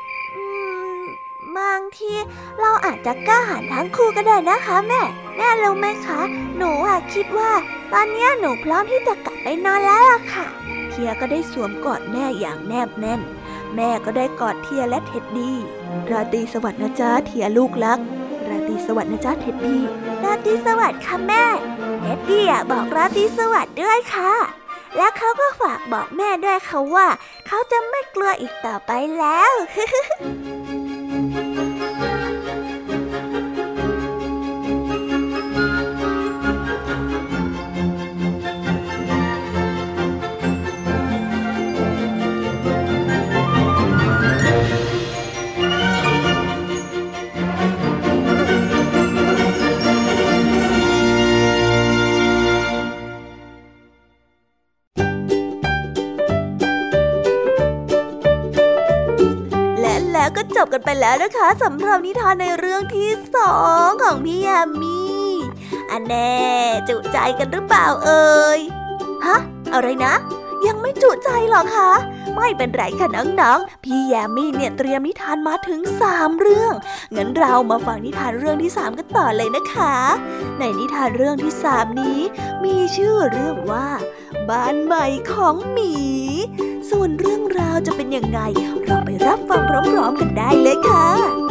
บางทีเราอาจจะกล้าหาญทั้งคู่ก็ได้นะคะแม่ แม่รู้ไหมคะ หนูอะคิดว่า ตอนนี้หนูพร้อมที่จะกลับไปนอนแล้วล่ะค่ะ เทียก็ได้สวมกอดแม่อย่างแนบแน่น แม่ก็ได้กอดเทียและเท็ดดี้ราตรีสวัสดิ์นะจ๊ะเทียลูกรัก ราตรีสวัสดิ์นะจ๊ะเท็ดดี้ ราตรีสวัสดิ์ค่ะแม่ เท็ดดี้อะบอกราตรีสวัสดิ์ด้วยค่ะและเขาก็ฝากบอกแม่ด้วยค่ะว่า เขาจะไม่กลัวอีกต่อไปแล้ว บกันไปแล้วนะคะสำหรับนิทานในเรื่องที่สองของพี่ยามีอันแน่จุใจกันหรือเปล่าเอ่ยฮะอะไรนะ ยังไม่จุใจหรอคะ ไม่เป็นไรค่ะน้องๆพี่แยมมี่เนี่ยเตรียมนิทานมาถึงสามเรื่องงั้นเรามาฟังนิทานเรื่องที่สามกันต่อเลยนะคะ ในนิทานเรื่องที่สามนี้ มีชื่อเรื่องว่า บ้านใหม่ของหมี ส่วนเรื่องราวจะเป็นยังไงเรา รับฟังพร้อมๆกันได้เลยค่ะ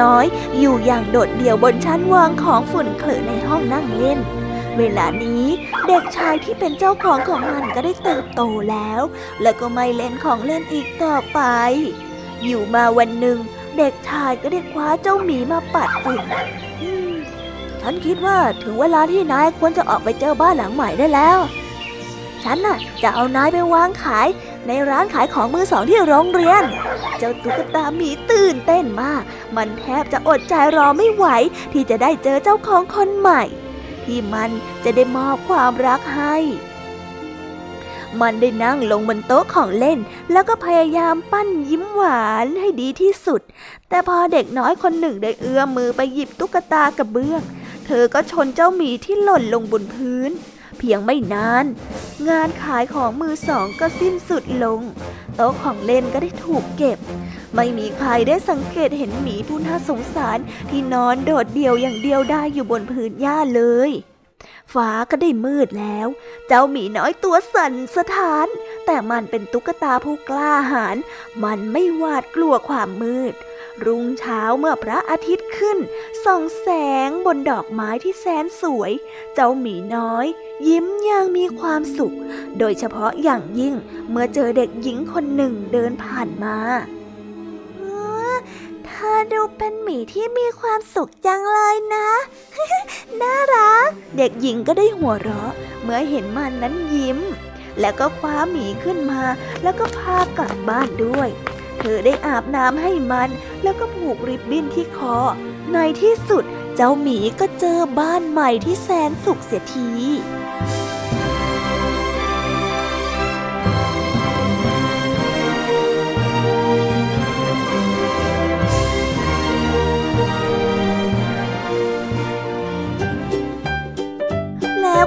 น้อย อยู่อย่างโดดเดี่ยวบนชั้นวางของฝุ่นเขลอในห้องนั่งเล่น เวลานี้เด็กชายที่เป็นเจ้าของของมันก็ได้เติบโตแล้ว และก็ไม่เล่นของเล่นอีกต่อไป อยู่มาวันหนึ่ง เด็กชายก็ได้คว้าเจ้าหมีมาปัดฝุ่นฉันคิดว่าถึงเวลาที่นายควรจะออกไปเจอบ้านหลังใหม่ได้แล้ว ฉันน่ะจะเอานายไปวางขายในร้านขายของมือสองที่โรงเรียน เจ้าตุ๊กตาหมีตื่นเต้นมาก มันแทบจะอดใจรอไม่ไหวที่จะได้เจอเจ้าของคนใหม่ ที่มันจะได้มอบความรักให้ มันได้นั่งลงบนโต๊ะของเล่น แล้วก็พยายามปั้นยิ้มหวานให้ดีที่สุด แต่พอเด็กน้อยคนหนึ่งได้เอื้อมมือไปหยิบตุ๊กตากระเบื้อง เธอก็ชนเจ้าหมีที่หล่นลงบนพื้นเพียงไม่นาน งานขายของมือสองก็สิ้นสุดลง โต๊ะของเล่นก็ได้ถูกเก็บ ไม่มีใครได้สังเกตเห็นหมีผู้น่าสงสารที่นอนโดดเดี่ยวอย่างเดียวได้อยู่บนพื้นหญ้าเลยฟ้าก็ได้มืดแล้ว เจ้าหมีน้อยตัวสั่นสะท้าน แต่มันเป็นตุ๊กตาผู้กล้าหาญ มันไม่หวาดกลัวความมืด รุ่งเช้าเมื่อพระอาทิตย์ขึ้น ส่องแสงบนดอกไม้ที่แสนสวย เจ้าหมีน้อย ยิ้มอย่างมีความสุข โดยเฉพาะอย่างยิ่งเมื่อเจอเด็กหญิงคนหนึ่งเดินผ่านมา อดูเป็นหมีที่มีความสุขจังเลยนะ น่ารัก เด็กหญิงก็ได้หัวเราะ เมื่อเห็นมันนั้นยิ้ม แล้วก็คว้าหมีขึ้นมา แล้วก็พากลับบ้านด้วย เธอได้อาบน้ำให้มัน แล้วก็ผูกริบบิ้นที่คอ ในที่สุดเจ้าหมีก็เจอบ้านใหม่ที่แสนสุขเสียที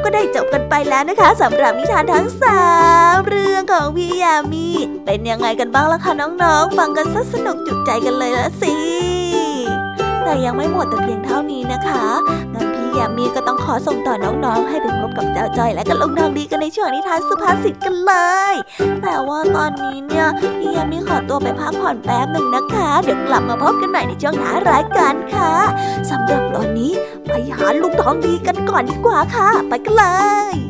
ก็ได้จบกันไปแล้วนะคะสำหรับนิทานทั้งสามเรื่องของพี่ยามีเป็นยังไงกันบ้างล่ะคะน้องๆ ฟังกันซะสนุกจุใจกันเลยละสิ แต่ยังไม่หมดแต่เพียงเท่านี้นะคะ นี้ก็ต้องขอส่งต่อน้องๆ ให้ไปพบกับเจ้าจอยและก็ลุงทองดีกันในช่วงนิทานสุภาษิตกันเลย แต่ว่าตอนนี้เนี่ยพี่ยามีขอตัวไปพักผ่อนแป๊บหนึ่งนะคะ เดี๋ยวกลับมาพบกันใหม่ในช่วงท้ารายการค่ะสำหรับตอนนี้ไปหาลุงทองดีกันก่อนดีกว่าค่ะ ไปกันเลย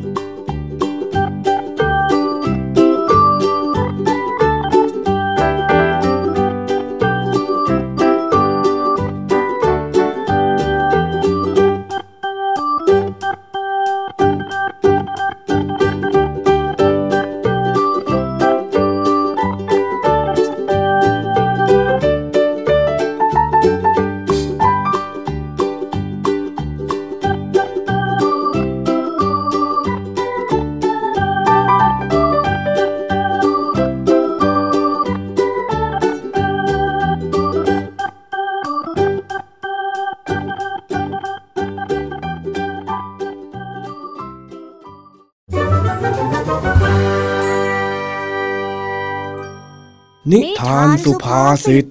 สุภาษิตเ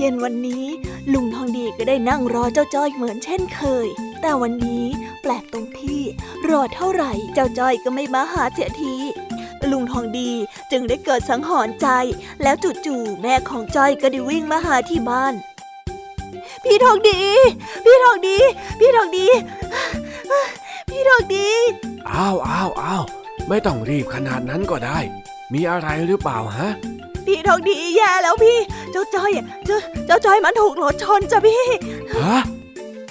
ย็นวันนี้ลุงทองดีก็ได้นั่งรอเจ้าจ้อยเหมือนเช่นเคย แต่วันนี้แปลกตรงที่ รอเท่าไหร่เจ้าจ้อยก็ไม่มาหาเสียทีลุงทองดี จึงได้เกิดสังหรณ์ใจ แล้วจู่ๆแม่ของจ้อยก็ได้วิ่งมาหาที่บ้าน พี่ทองดี พี่ทองดี พี่ทองดี พี่ทองดีอ้าวอ้าวอ้าวไม่ต้องรีบขนาดนั้นก็ได้ มีอะไรหรือเปล่าฮะพี่ทองดีแย่แล้วพี่ เจ้าจ้อยอะเจ้าเจ้าจ้อยมันถูกรถชนจ้ะพี่ฮะ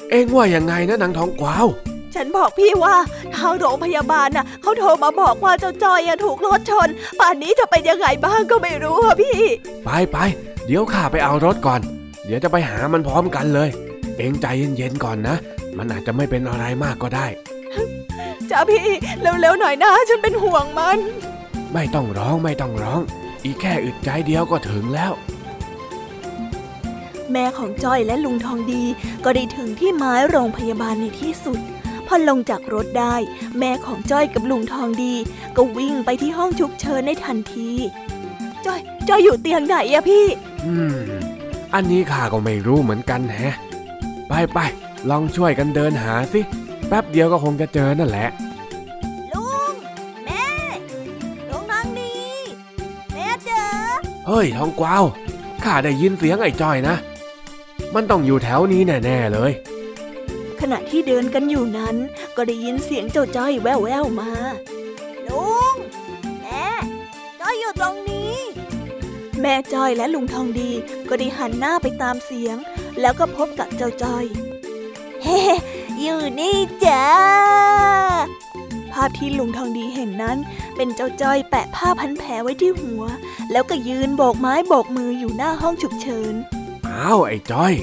เอ็งว่ายังไงนะนางทองกวาว ฉันบอกพี่ว่าทางโรงพยาบาลน่ะเขาโทรมาบอกว่าเจ้าจอยอะถูกรถชน ป่านนี้จะเป็นยังไงบ้างก็ไม่รู้อะพี่ ไปไปเดี๋ยวข้าไปเอารถก่อน เดี๋ยวจะไปหามันพร้อมกันเลย เอ็งใจเย็นๆก่อนนะ มันอาจจะไม่เป็นอะไรมากก็ได้จ้าพี่เร็วๆหน่อยนะ ฉันเป็นห่วงมัน ไม่ต้องร้องไม่ต้องร้อง อีกแค่อึดใจเดียวก็ถึงแล้วแม่ของจ้อยและลุงทองดีก็ได้ถึงที่ไม้โรงพยาบาลในที่สุด พอลงจากรถได้ แม่ของจ้อยกับลุงทองดี ก็วิ่งไปที่ห้องฉุกเฉินในทันที จ้อย จ้อยอยู่เตียงไหนอะพี่ อืม อันนี้ข้าก็ไม่รู้เหมือนกันแฮะ ไปไปลองช่วยกันเดินหาสิ แป๊บเดียวก็คงจะเจอนั่นแหละลุงแม่ลุงทองดีแม่เจอเฮ้ยทองกวาว ข้าได้ยินเสียงไอ้จ้อยนะ มันต้องอยู่แถวนี้แน่ ๆ เลยข ณะที่เดินกันอยู่นั้น ก็ได้ยินเสียงเจ้าจ้อยแว่วๆมาลุงแม่จ้อยอยู่ตรงนี้ แม่จ้อยและลุงทองดีก็ได้หันหน้าไปตามเสียง แล้วก็พบกับเจ้าจ้อยเฮ้อยู่นี่จ้าภาพที่ลุงทองดีเห็นนั้น เป็นเจ้าจ้อยแปะผ้าพันแผลไว้ที่หัว แล้วก็ยืนโบกไม้โบกมืออยู่หน้าห้องฉุกเฉินอ้าวไอ้จ้อย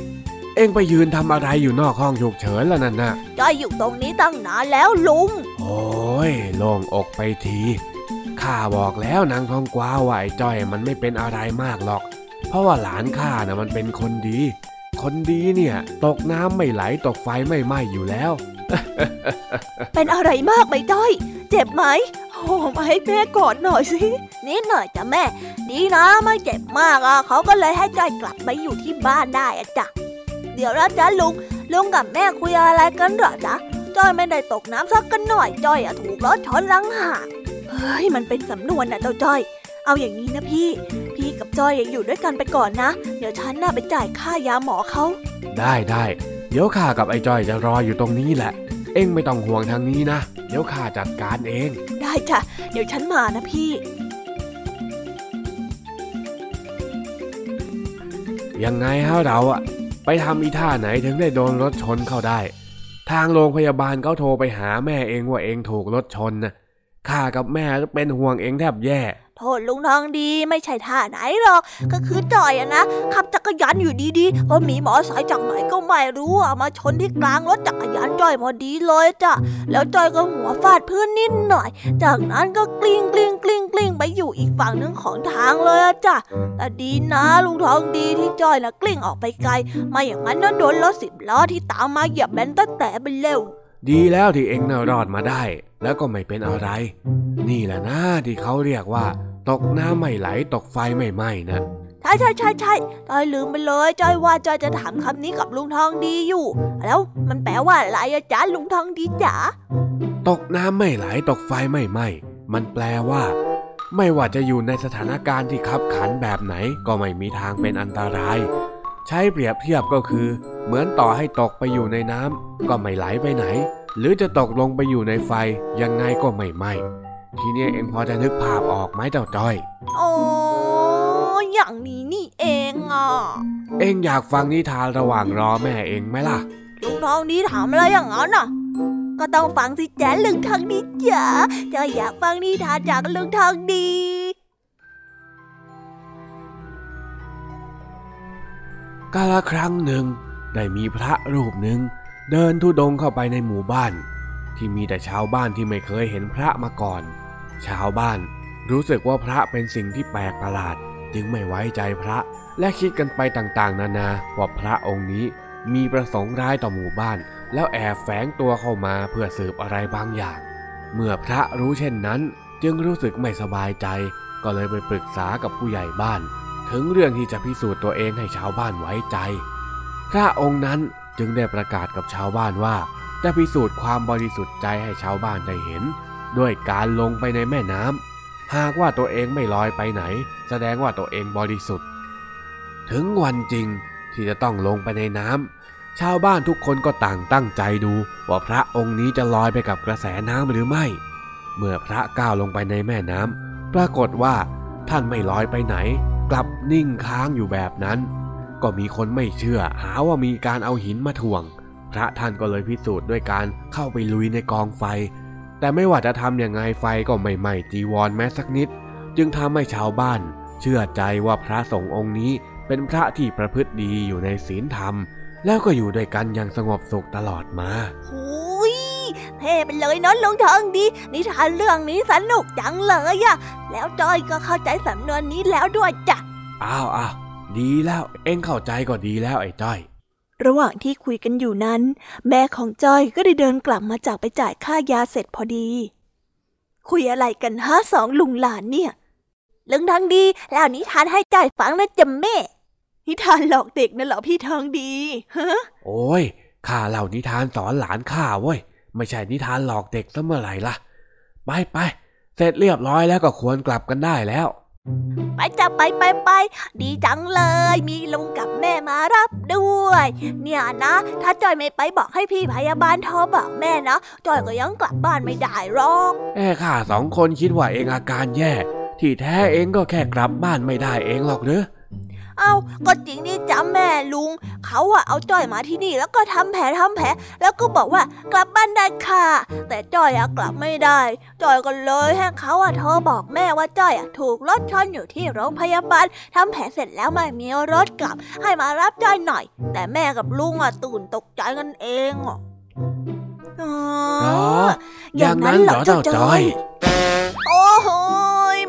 เอ็งไปยืนทำอะไรอยู่นอกห้องฉุกเฉินแล้วนั่นน่ะจ้อยอยู่ตรงนี้ตั้งนานแล้วลุง โอ้ยโล่งอกไปที ข้าบอกแล้วนางทองกวาวว่าไอ้จ้อยมันไม่เป็นอะไรมากหรอก เพราะว่าหลานข้านะมันเป็นคนดี คนดีเนี่ย ตกน้ำไม่ไหลตกไฟไม่ไหม้อยู่แล้ว เป็นอะไรมากไหมจ้อย เจ็บไหมโอ้มาให้แม่กอดหน่อยสินิดหน่อยจ้ะแม่ ดีนะไม่เจ็บมากอะเขาก็เลยให้จ้อยกลับไปอยู่ที่บ้านได้อะจ้ะ เดี๋ยวนะจ๊ะลุง ลุงกับแม่คุยอะไรกันเหรอจ๊ะจ้อยไม่ได้ตกน้ำสักกันหน่อยจ้อยอะถูกรถชนหลังหักเฮ้ยมันเป็นสำนวนนะเจ้าจ้อย เอาอย่างนี้นะพี่ พี่กับจ้อยอยู่ด้วยกันไปก่อนนะ เดี๋ยวฉันน่ะไปจ่ายค่ายาหมอเขาได้ได้เดี๋ยวข้ากับไอ้จ้อยจะรออยู่ตรงนี้แหละ เอ็งไม่ต้องห่วงทางนี้นะ เดี๋ยวข้าจัดการเอง ได้จ้ะเดี๋ยวฉันมานะพี่ยังไงฮะเราอะ ไปทำอีท่าไหนถึงได้โดนรถชนเข้าได้ ทางโรงพยาบาลเขาโทรไปหาแม่เองว่าเองถูกรถชนนะข้ากับแม่เป็นห่วงเองแทบแย่ ทษลุงทองดีไม่ใช่ท่าไหนหรอก ก็คือจอยอะนะขับจักรยานอยู่ดีๆก็มีมอไซค์จากไหนก็ไม่รู้อะมาชนที่กลางรถจักรยานจอยพอดีเลยจ้ะแล้วจอยก็หัวฟาดพื้นนิดหน่อย จากนั้นก็กลิ้งกลิ้งกลิ้งกลิ้งไปอยู่อีกฝั่งหนึ่งของทางเลยจ้ะแต่ดีนะลุงทองดีที่จอยนะกลิ้งออกไปไกลไม่อย่างนั้นน่ะโดนรถสิบล้อที่ตามมาเหยียบแบนแต๊ดแต๋ไปแล้วดีแล้วที่เอ็งน่ะรอดมาได้ แล้วก็ไม่เป็นอะไร นี่แหละนะที่เขาเรียกว่า ตกน้ำไม่ไหลตกไฟไม่ไหม้นะใช่ใช่ใช่ใช่จอยลืมไปเลยจอยว่าจอยจะถามคำนี้กับลุงทองดีอยู่ แล้วมันแปลว่าอะไรอะจ๊ะลุงทองดีจ๋าตกน้ำไม่ไหลตกไฟไม่ไหม้มันแปลว่า ไม่ว่าจะอยู่ในสถานการณ์ที่คับขันแบบไหนก็ไม่มีทางเป็นอันตราย ใช้เปรียบเทียบก็คือ เหมือนต่อให้ตกไปอยู่ในน้ำก็ไม่ไหลไปไหน หรือจะตกลงไปอยู่ในไฟยังไงก็ไม่ไหม้ ทีเนี้ยเองพอจะนึกภาพออกไหมเจ้าจ้อยอ๋ออย่างนี้นี่เองอะ เองอยากฟังนิทานระหว่างรอแม่เองไหมล่ะลุงทองดีถามอะไรอย่างนั้นน่ะ ก็ต้องฟังสิจ๊ะลุงทองดีจ๋าจอยอยากฟังนิทานจากลุงทองดีกาละครั้งหนึ่งได้มีพระรูปหนึ่งเดินทุดงค์เข้าไปในหมู่บ้าน ที่มีแต่ชาวบ้านที่ไม่เคยเห็นพระมาก่อน ชาวบ้าน รู้สึกว่าพระเป็นสิ่งที่แปลกประหลาด จึงไม่ไว้ใจพระและคิดกันไปต่างๆ นานาว่าพระองค์นี้มีประสงค์ร้ายต่อหมู่บ้าน แล้วแอบแฝงตัวเข้ามาเพื่อสืบอะไรบางอย่าง เมื่อพระรู้เช่นนั้น จึงรู้สึกไม่สบายใจ ก็เลยไปปรึกษากับผู้ใหญ่บ้าน ถึงเรื่องที่จะพิสูจน์ตัวเองให้ชาวบ้านไว้ใจ พระองค์นั้นจึงได้ประกาศกับชาวบ้านว่า จะพิสูจน์ความบริสุทธิ์ใจให้ชาวบ้านได้เห็น ด้วยการลงไปในแม่น้ำหากว่าตัวเองไม่ลอยไปไหน แสดงว่าตัวเองบริสุทธิ์ ถึงวันจริงที่จะต้องลงไปในน้ำชาวบ้านทุกคนก็ต่างตั้งใจดูว่าพระองค์นี้จะลอยไปกับกระแสน้ำหรือไม่ เมื่อพระก้าวลงไปในแม่น้ำปรากฏว่าท่านไม่ลอยไปไหน กลับนิ่งค้างอยู่แบบนั้น ก็มีคนไม่เชื่อหาว่ามีการเอาหินมาถ่วง พระท่านก็เลยพิสูจน์ด้วยการเข้าไปลุยในกองไฟ แต่ไม่ว่าจะทำยังไงไฟก็ไม่ไหม้จีวรแม้สักนิด จึงทำให้ชาวบ้าน เชื่อใจว่าพระสงฆ์องค์นี้เป็นพระที่ประพฤติดีอยู่ในศีลธรรม แล้วก็อยู่ด้วยกันอย่างสงบสุขตลอดมาหุยเท่ไปเลยเนอะลุงทองดี นิทานเรื่องนี้สนุกจังเลยอะแล้วจอยก็เข้าใจสำนวนนี้แล้วด้วยจ้ะอ้าวอ้าวดีแล้วเอ็งเข้าใจก็ดีแล้วไอ้จ้อย ระหว่างที่คุยกันอยู่นั้น แม่ของจ้อยก็ได้เดินกลับมาจากไปจ่ายค่ายาเสร็จพอดี คุยอะไรกันฮะสองลุงหลานเนี่ยลุงทองดีแล้วนิทานให้จอยฟังนะจ๊ะแม่ นิทานหลอกเด็กนั่นเหรอพี่ทองดีฮะโอ้ยข้าเล่านิทานสอนหลานข้าเว้ยไม่ใช่นิทานหลอกเด็กซะเมื่อไหร่ล่ะ ไปไปเสร็จเรียบร้อยแล้วก็ควรกลับกันได้แล้ว ไปจับไปไปไปดีจังเลย มีลุงกับแม่มารับด้วย เนี่ยนะ ถ้าจอยไม่ไปบอกให้พี่พยาบาลโทรบอกแม่นะจอยก็ยังกลับบ้านไม่ได้หรอกแม่ข้าสองคนคิดว่าเองอาการแย่ ที่แท้เองก็แค่กลับบ้านไม่ได้เองหรอกเนื้อ เอาก็จริงนี่จ้ะแม่ลุง เขาอะเอาจ้อยมาที่นี่แล้วก็ทำแผลทำแผลแล้วก็บอกว่ากลับบ้านได้ค่ะ แต่จ้อยอะกลับไม่ได้ จ้อยก็เลยให้เขาอะโทรบอกแม่ว่าจ้อยอะถูกรถชนอยู่ที่โรงพยาบาลทำแผลเสร็จแล้วไม่มีรถกลับ ให้มารับจ้อยหน่อย แต่แม่กับลุงอะตื่นตกใจกันเองอะอ๋อเหรออย่างนั้นเหรอเจ้าจอย โอ้โหย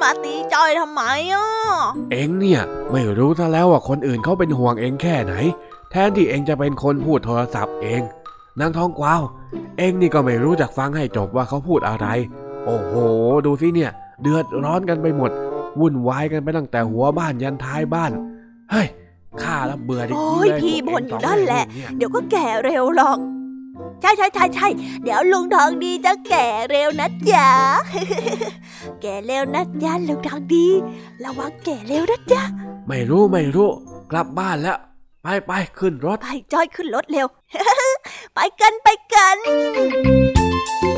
มาตีจ้อยทำไมอะ เองเนี่ย ไม่รู้ซะแล้วว่าคนอื่นเขาเป็นห่วงเองแค่ไหน แทนที่เองจะเป็นคนพูดโทรศัพท์เองนางทองกวาว เองนี่ก็ไม่รู้จักฟังให้จบว่าเขาพูดอะไร โอ้โห ดูสิเนี่ย เดือดร้อนกันไปหมด วุ่นวายกันไปตั้งแต่หัวบ้านยันท้ายบ้าน เฮ้ยข้าละเบื่อจริงๆโอ้ยเลยพี่พวกบ่นเงอยู่สงนั่นแหละม่เยเดี๋ยวก็แก่เร็วหรอก ใช่ใช่ใช่ใช่เดี๋ยวลุงทองดีจะแก่เร็วนะจ๊ะ แก่เร็วนะจ๊ะลุงทองดี ระวังแก่เร็วนะจ๊ะ ไม่รู้ไม่รู้ กลับบ้านแล้ว ไปไปขึ้นรถ ไปจ้อยขึ้นรถเร็ว ไปกันไปกันนิ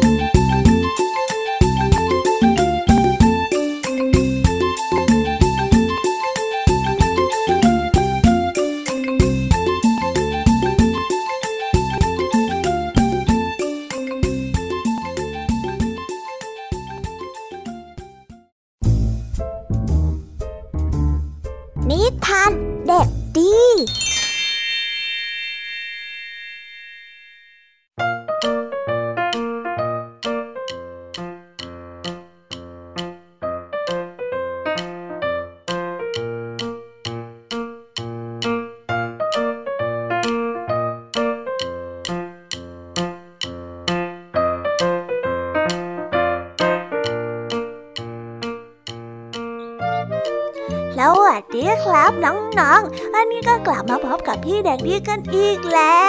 ก็กลับมาพบกับพี่เด็กดีกันอีกแล้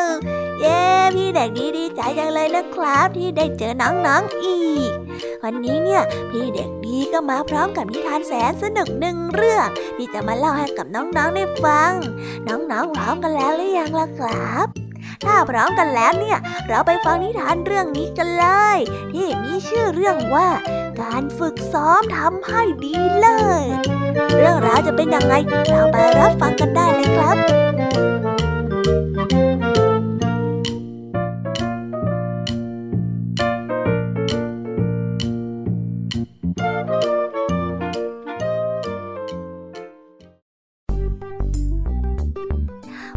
ว เย้ พี่เด็กดีดีใจจังเลยนะครับ ที่ได้เจอน้องๆอีก วันนี้เนี่ยพี่เด็กดีก็มาพร้อมกับนิทานแสนสนุกหนึ่งเรื่อง ที่จะมาเล่าให้กับน้องๆได้ฟัง น้องๆพร้อมกันแล้วหรือยังล่ะครับถ้าพร้อมกันแล้วเนี่ย เราไปฟังนิทานเรื่องนี้กันเลย ที่มีชื่อเรื่องว่า การฝึกซ้อมทำให้ดีเลิศเรื่องราวจะเป็นยังไงเราไปรับฟังกันได้เลยครับ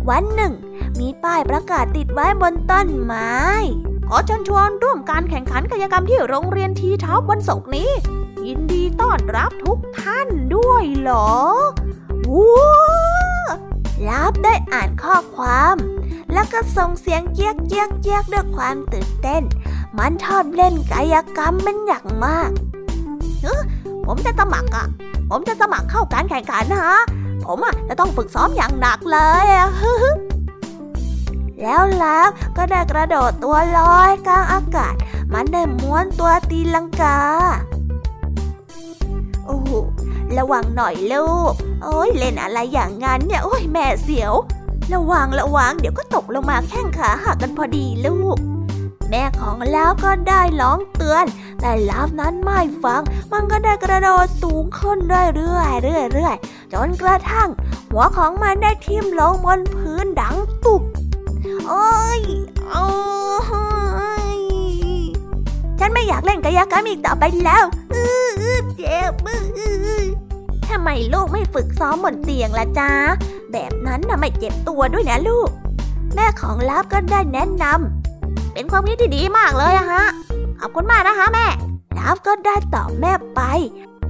วันหนึ่ง มีป้ายประกาศติดไว้บนต้นไม้ ขอเชิญชวนร่วมการแข่งขันกายกรรมที่โรงเรียนทีเท้าวันศุกร์นี้ ยินดีต้อนรับทุกท่านด้วยเหรอว้าลับได้อ่านข้อความ แล้วก็ส่งเสียงเจี๊ยกเจี๊ยกเจี๊ยกด้วยความตื่นเต้น มันชอบเล่นกายกรรมเป็นอย่างมากเออผมจะสมัครอะ ผมจะสมัครเข้าการแข่งขันนะฮะ ผมอะจะต้องฝึกซ้อมอย่างหนักเลยอะ แล้วลับก็ได้กระโดดตัวลอยกลางอากาศ มันได้ม้วนตัวตีลังกา โอ้โหระวังหน่อยลูก โอ้ยเล่นอะไรอย่างงั้นเนี่ย โอ้ยแม่เสียว ระวังระวังเดี๋ยวก็ตกลงมาแข้งขาหักกันพอดีลูก แม่ของแล้วก็ได้ร้องเตือน แต่ลาฟนั้นไม่ฟัง มันก็ได้กระโดดสูงขึ้นเรื่อยๆเรื่อยจนกระทั่ง หัวของมันได้ทิ่มลงบนพื้นดังตุบ โอ้ยโอ้ยฉันไม่อยากเล่นกายกรรมอีกต่อไปแล้วอือเจ็บทำไมลูกไม่ฝึกซ้อมบนเตียงล่ะจ๊ะ แบบนั้นน่ะไม่เจ็บตัวด้วยนะลูก แม่ของลาฟก็ได้แนะนำ เป็นความคิดที่ดีมากเลยอะฮะ ขอบคุณมากนะคะแม่ลาฟก็ได้ตอบแม่ไป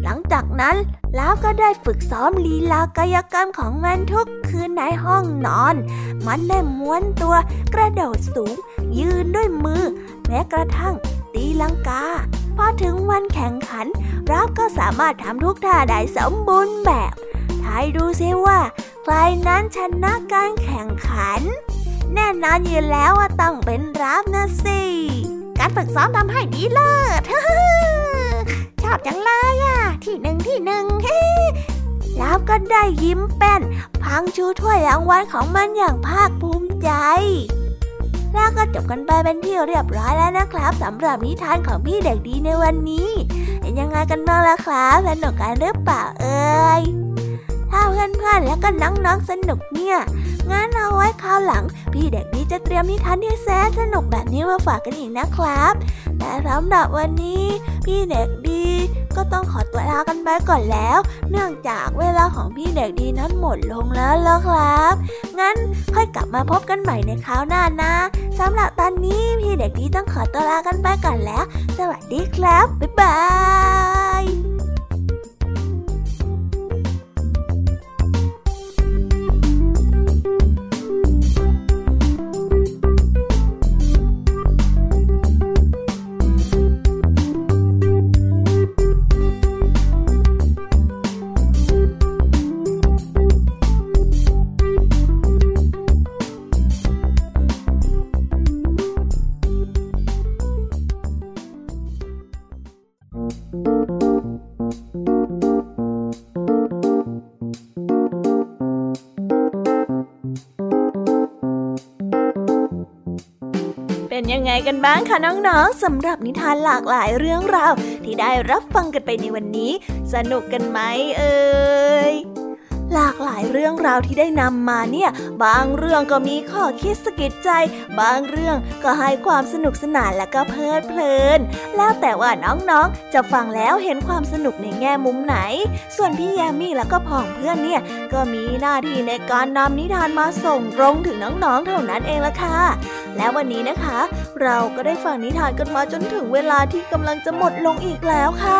หลังจากนั้น ลาฟก็ได้ฝึกซ้อมลีลากายกรรมของมันทุกคืนในห้องนอน มันได้ม้วนตัวกระโดดสูง ยืนด้วยมือ แม้กระทั่งตีลังกา พอถึงวันแข่งขันลาฟก็สามารถทำทุกท่าได้สมบูรณ์แบบทายดูซิว่า ใครนั้นชนะการแข่งขัน แน่นอนอยู่แล้วว่าต้องเป็นราฟนะสิ การฝึกซ้อมทำให้ดีเลิศชอบจังเลย ก็ได้ยิ้มแป้น พังชูถ้วยรางวัลของมันอย่างภาคภูมิใจ แล้วก็จบกันไปเป็นที่เรียบร้อยแล้วนะครับสำหรับนิทานของพี่เด็กดีในวันนี้ เป็นยังไงกันบ้างล่ะครับสนุกกันหรือเปล่าเอ่ย ถ้าเพื่อนๆแล้วก็น้องๆสนุกเนี่ย งั้นเอาไว้คราวหลัง พี่เด็กดีจะเตรียมนิทานที่แสนสนุกแบบนี้มาฝากกันอีกนะครับ แต่สำหรับวันนี้ พี่เด็กดีก็ต้องขอตัวลากันไปก่อนแล้ว เนื่องจากเวลาของพี่เด็กดีนั้นหมดลงแล้วล่ะครับ งั้นค่อยกลับมาพบกันใหม่ในคราวหน้านะสำหรับตอนนี้พี่เด็กดีต้องขอตัวลากันไปก่อนแล้ว สวัสดีครับ บ๊ายบาย กันบ้างคะน้องๆสำหรับนิทานหลากหลายเรื่องราวที่ได้รับฟังกันไปในวันนี้ สนุกกันไหมเอ่ย หลากหลายเรื่องราวที่ได้นำมาเนี่ย บางเรื่องก็มีข้อคิดสะกิดใจ บางเรื่องก็ให้ความสนุกสนานและก็เพลิดเพลิน แล้วแต่ว่าน้องๆ จะฟังแล้วเห็นความสนุกในแง่มุมไหน ส่วนพี่แยมมี่แล้วก็พ่องเพื่อนเนี่ย ก็มีหน้าที่ในการนำนิทานมาส่งตรงถึงน้องๆ เท่านั้นเองละค่ะ และวันนี้นะคะ เราก็ได้ฟังนิทานกันมาจนถึงเวลาที่กำลังจะหมดลงอีกแล้วค่ะ